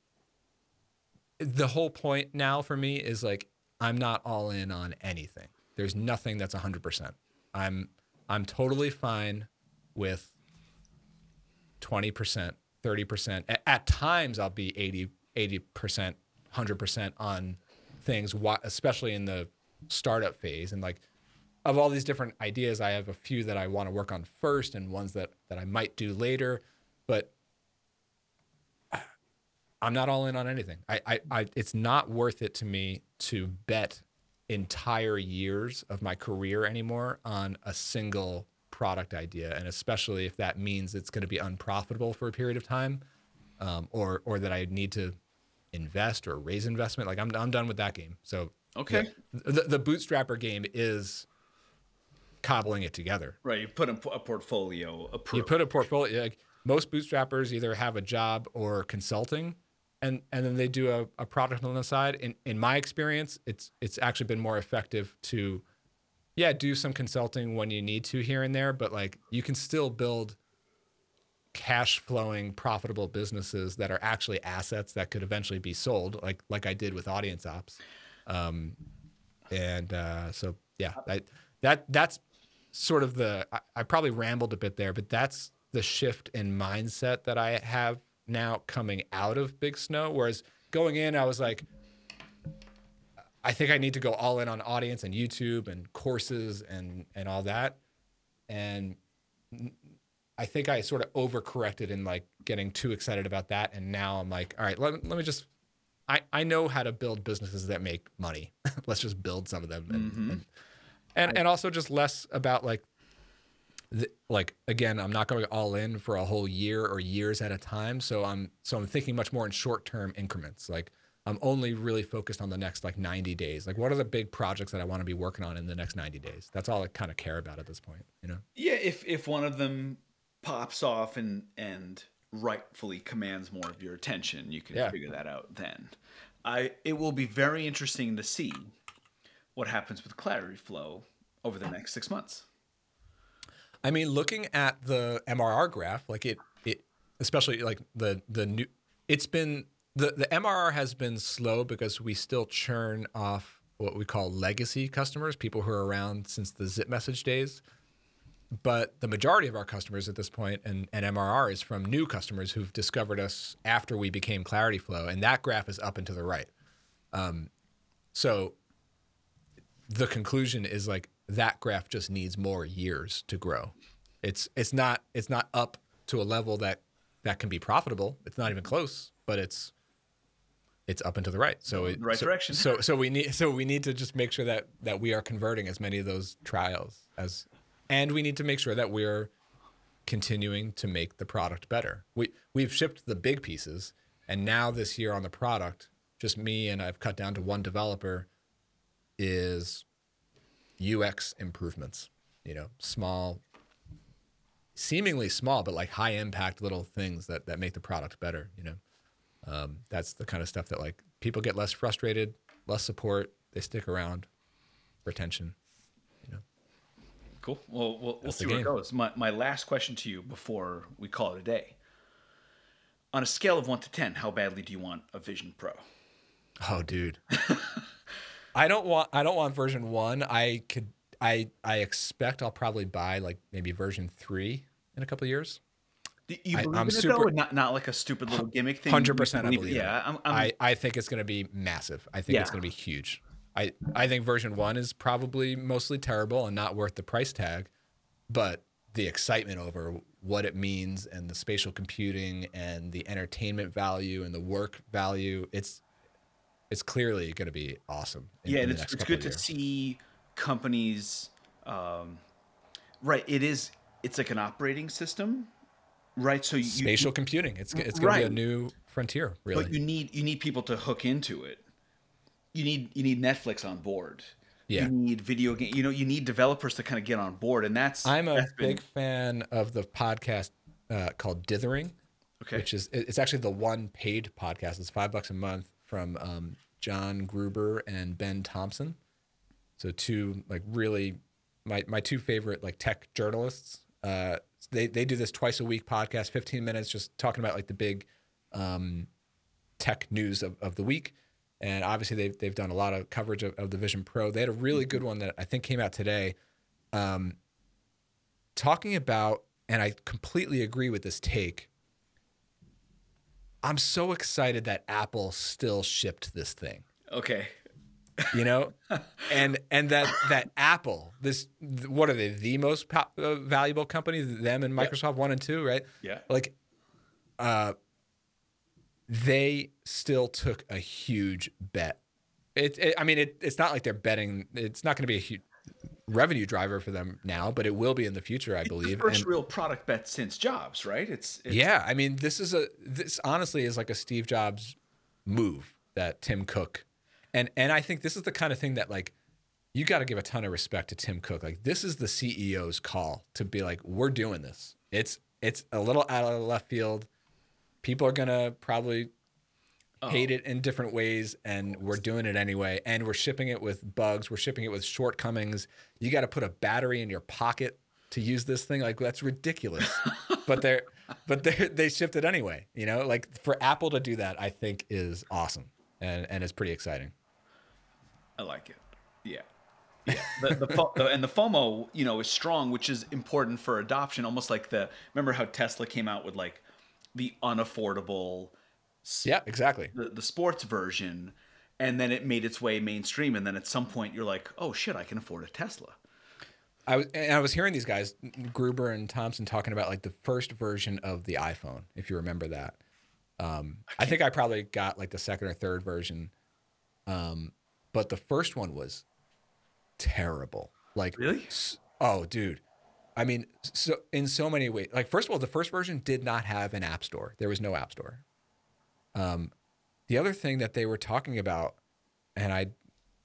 the whole point now for me is like I'm not all in on anything. There's nothing that's 100%. I'm I'm totally fine with 20%, 30%. At, at times I'll be 80 80%, 100% on things, especially in the startup phase. And like of all these different ideas, I have a few that I want to work on first and ones that, that I might do later. But I'm not all in on anything. I, I, I, it's not worth it to me to bet entire years of my career anymore on a single product idea, and especially if that means it's going to be unprofitable for a period of time, um, or or that I need to invest or raise investment. Like I'm, I'm done with that game. So okay, yeah, the, the bootstrapper game is cobbling it together. Right. You put a, a portfolio. You put a portfolio. Like most bootstrappers either have a job or consulting, and and then they do a, a product on the side. In in my experience, it's it's actually been more effective to, yeah, do some consulting when you need to here and there, but like you can still build cash flowing profitable businesses that are actually assets that could eventually be sold like like I did with audience ops um, and uh, so yeah I, that that's sort of the I, I, probably rambled a bit there but that's the shift in mindset that I have now coming out of Big Snow whereas going in I was like I think I need to go all in on audience and YouTube and courses and and all that and I think I sort of overcorrected in like getting too excited about that. And now I'm like, all right, let, let me just, I, I know how to build businesses that make money. Let's just build some of them. And, mm-hmm. and, and, and, also just less about like, like, again, I'm not going all in for a whole year or years at a time. So I'm, so I'm thinking much more in short-term increments. Like I'm only really focused on the next like 90 days. Like what are the big projects that I want to be working on in the next 90 days? That's all I kind of care about at this point, you know? Yeah. If, if one of them pops off and and rightfully commands more of your attention, you can yeah. figure that out then. I it will be very interesting to see what happens with Clarityflow over the uh. next six months. I mean, looking at the MRR graph, like it, it especially like the the new, it's been the the MRR has been slow because we still churn off what we call legacy customers, people who are around since the ZipMessage days but the majority of our customers at this point and, and MRR is from new customers who've discovered us after we became Clarityflow, and that graph is up and to the right. Um, So the conclusion is like that graph just needs more years to grow. It's it's not it's not up to a level that that can be profitable. It's not even close, but it's it's up and to the right. So it, right so, direction. So so we need so we need to just make sure that that we are converting as many of those trials as and we need to make sure that we're continuing to make the product better. We we've shipped the big pieces and now this year on the product, just me and I've cut down to one developer is UX improvements. You know, small seemingly small but like high impact little things that that make the product better, you know. Um, that's the kind of stuff that like people get less frustrated, less support, they stick around, retention. You know. Cool. Well, we'll, we'll see where it goes. My, my last question to you before we call it a day. On a scale of one to 10, how badly do you want a Vision Pro? Oh, dude. I don't want I don't want version one. I could I I expect I'll probably buy like maybe version three in a couple of years. Do you believe I'm in it super- though? Not, not like a stupid little gimmick thing? Hundred percent, I believe-. Yeah. I'm, I'm, I I think it's going to be massive. I think it's going to be huge. I I think version one is probably mostly terrible and not worth the price tag, but the excitement over what it means and the spatial computing and the entertainment value and the work value, it's it's clearly going to be awesome. in- yeah, in and it's, it's good to see companies. Um, right, it is. It's like an operating system, right? So you, spatial computing. It's it's going to be a new frontier, really. but you need you need people to hook into it. You need you need Netflix on board. Yeah. You need video game. You know, you need developers to kind of get on board, and that's I'm a that's been- big fan of the podcast uh, called Dithering, Okay. which is it's actually the one paid podcast. It's five bucks a month from um, John Gruber and Ben Thompson. So two like really my my two favorite like tech journalists. Uh, they they do this twice a week podcast, 15 minutes, just talking about like the big um, tech news of, of the week. And obviously they've they've done a lot of coverage of, of the Vision Pro. They had a really good one that I think came out today, um, talking about, and I completely agree with this take. I'm so excited that Apple still shipped this thing okay. you know and and that that apple this what are they the most po- uh, valuable company? them and microsoft one and two right Yeah. like uh they still took a huge bet it, it i mean it, it's not like they're betting it's not going to be a huge revenue driver for them now but it will be in the future i The believe first And- real product bet since Jobs, right? It's, it's yeah, I mean, this is a this honestly is like a Steve Jobs move that Tim Cook, and and I think this is the kind of thing that like you got to give a ton of respect to Tim Cook. Like this is the CEO's call to be like, we're doing this. It's it's a little out of left field. People are gonna probably hate oh. it in different ways, and we're doing it anyway. And we're shipping it with bugs. We're shipping it with shortcomings. You got to put a battery in your pocket to use this thing. Like that's ridiculous. but they're but they they shipped it anyway. You know, like for Apple to do that, I think is awesome, and and it's pretty exciting. I like it. Yeah. Yeah. The, the, fo- the- and the FOMO, you know, is strong, which is important for adoption. Almost like the remember how Tesla came out with like the unaffordable, Yeah, exactly. the, the sports version, and then it made its way mainstream. And then at some point, you're like, oh shit, I can afford a Tesla. I was and I was hearing these guys, Gruber and Thompson, talking about like the first version of the iPhone, if you remember that. Um, I think I probably got like the second or third version, um, but the first one was terrible. Like Really? Oh, dude. I mean, so in so many ways. Like, first of all, the first version did not have an app store. There was no app store. Um, the other thing that they were talking about, and I,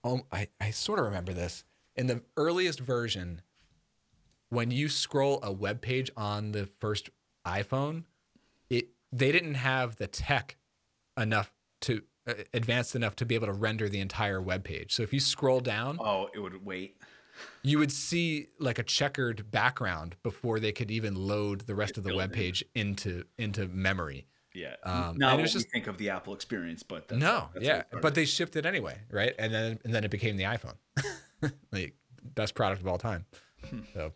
um, I, I sort of remember this in the earliest version. When you scroll a web page on the first iPhone, it they didn't have the tech enough to uh, advanced enough to be able to render the entire web page. So if you scroll down, Oh, it would wait. you would see like a checkered background before they could even load the rest of the web page into into memory. Yeah. Um, Not and what just- think of the Apple experience, but that's, no, that's yeah, how it started. but they shipped it anyway, right? And then and then it became the iPhone, like best product of all time. Hmm. So,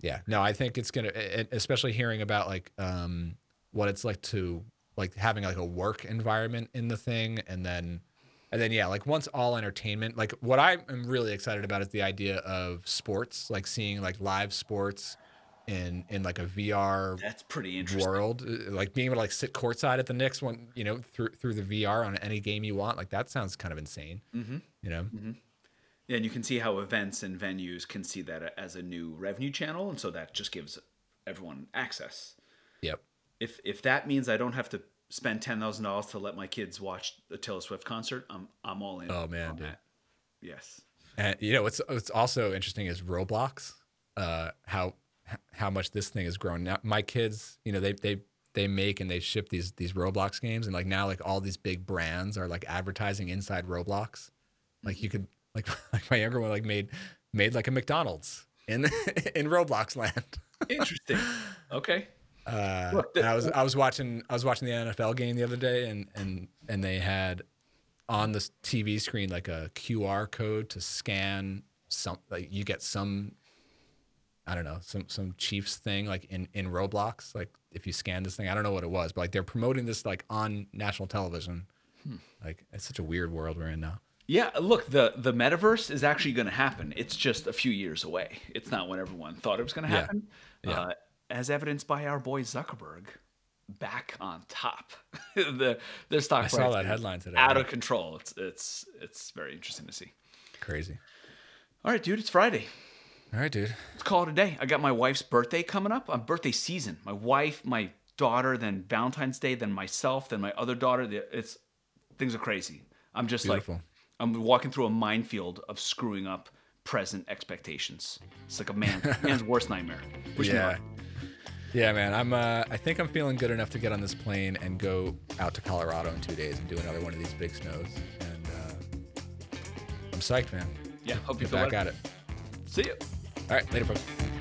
yeah, no, I think it's gonna, especially hearing about like um, what it's like to like having like a work environment in the thing, and then And then yeah, like once all entertainment, like what I am really excited about is the idea of sports, like seeing like live sports in in like a VR That's pretty interesting. world, uh, like being able to like sit courtside at the Knicks one, you know, through through the VR on any game you want. Like that sounds kind of insane. Mm-hmm. You know, Yeah, and you can see how events and venues can see that as a new revenue channel, and so that just gives everyone access. yep. If if that means I don't have to spend ten thousand dollars to let my kids watch a Taylor Swift concert, I'm I'm all in. Oh, man, on dude. that. Yes. And you know what's what's also interesting is Roblox. Uh, how how much this thing has grown. Now my kids, you know, they they they make and they ship these these Roblox games, and like now like all these big brands are like advertising inside Roblox. Like you could like like my younger one like made made like a McDonald's in in Roblox land. Interesting. okay. Uh, Look, the- and I was I was watching I was watching the NFL game the other day, and and and they had on the TV screen like a QR code to scan some like you get some I don't know some some Chiefs thing like in in Roblox like if you scan this thing I don't know what it was but like they're promoting this like on national television like it's such a weird world we're in now Yeah, look, the the metaverse is actually going to happen. It's just a few years away. It's not when everyone thought it was going to happen. Yeah. Uh, as evidenced by our boy Zuckerberg, back on top. the their stock I price saw that headline today out yeah. of control. It's it's it's very interesting to see. crazy All right, dude, it's Friday. All right dude Let's call it a day. I got my wife's birthday coming up. On birthday season. My wife, my daughter, then Valentine's Day, then myself, then my other daughter. It's things are crazy. I'm just Beautiful. like I'm walking through a minefield of screwing up present expectations. It's like a man man's worst nightmare. Wish yeah yeah man i'm uh i think i'm feeling good enough to get on this plane and go out to colorado in two days and do another one of these big snows and uh i'm psyched man Yeah, hope you get feel back better. at it See you. All right, later, folks.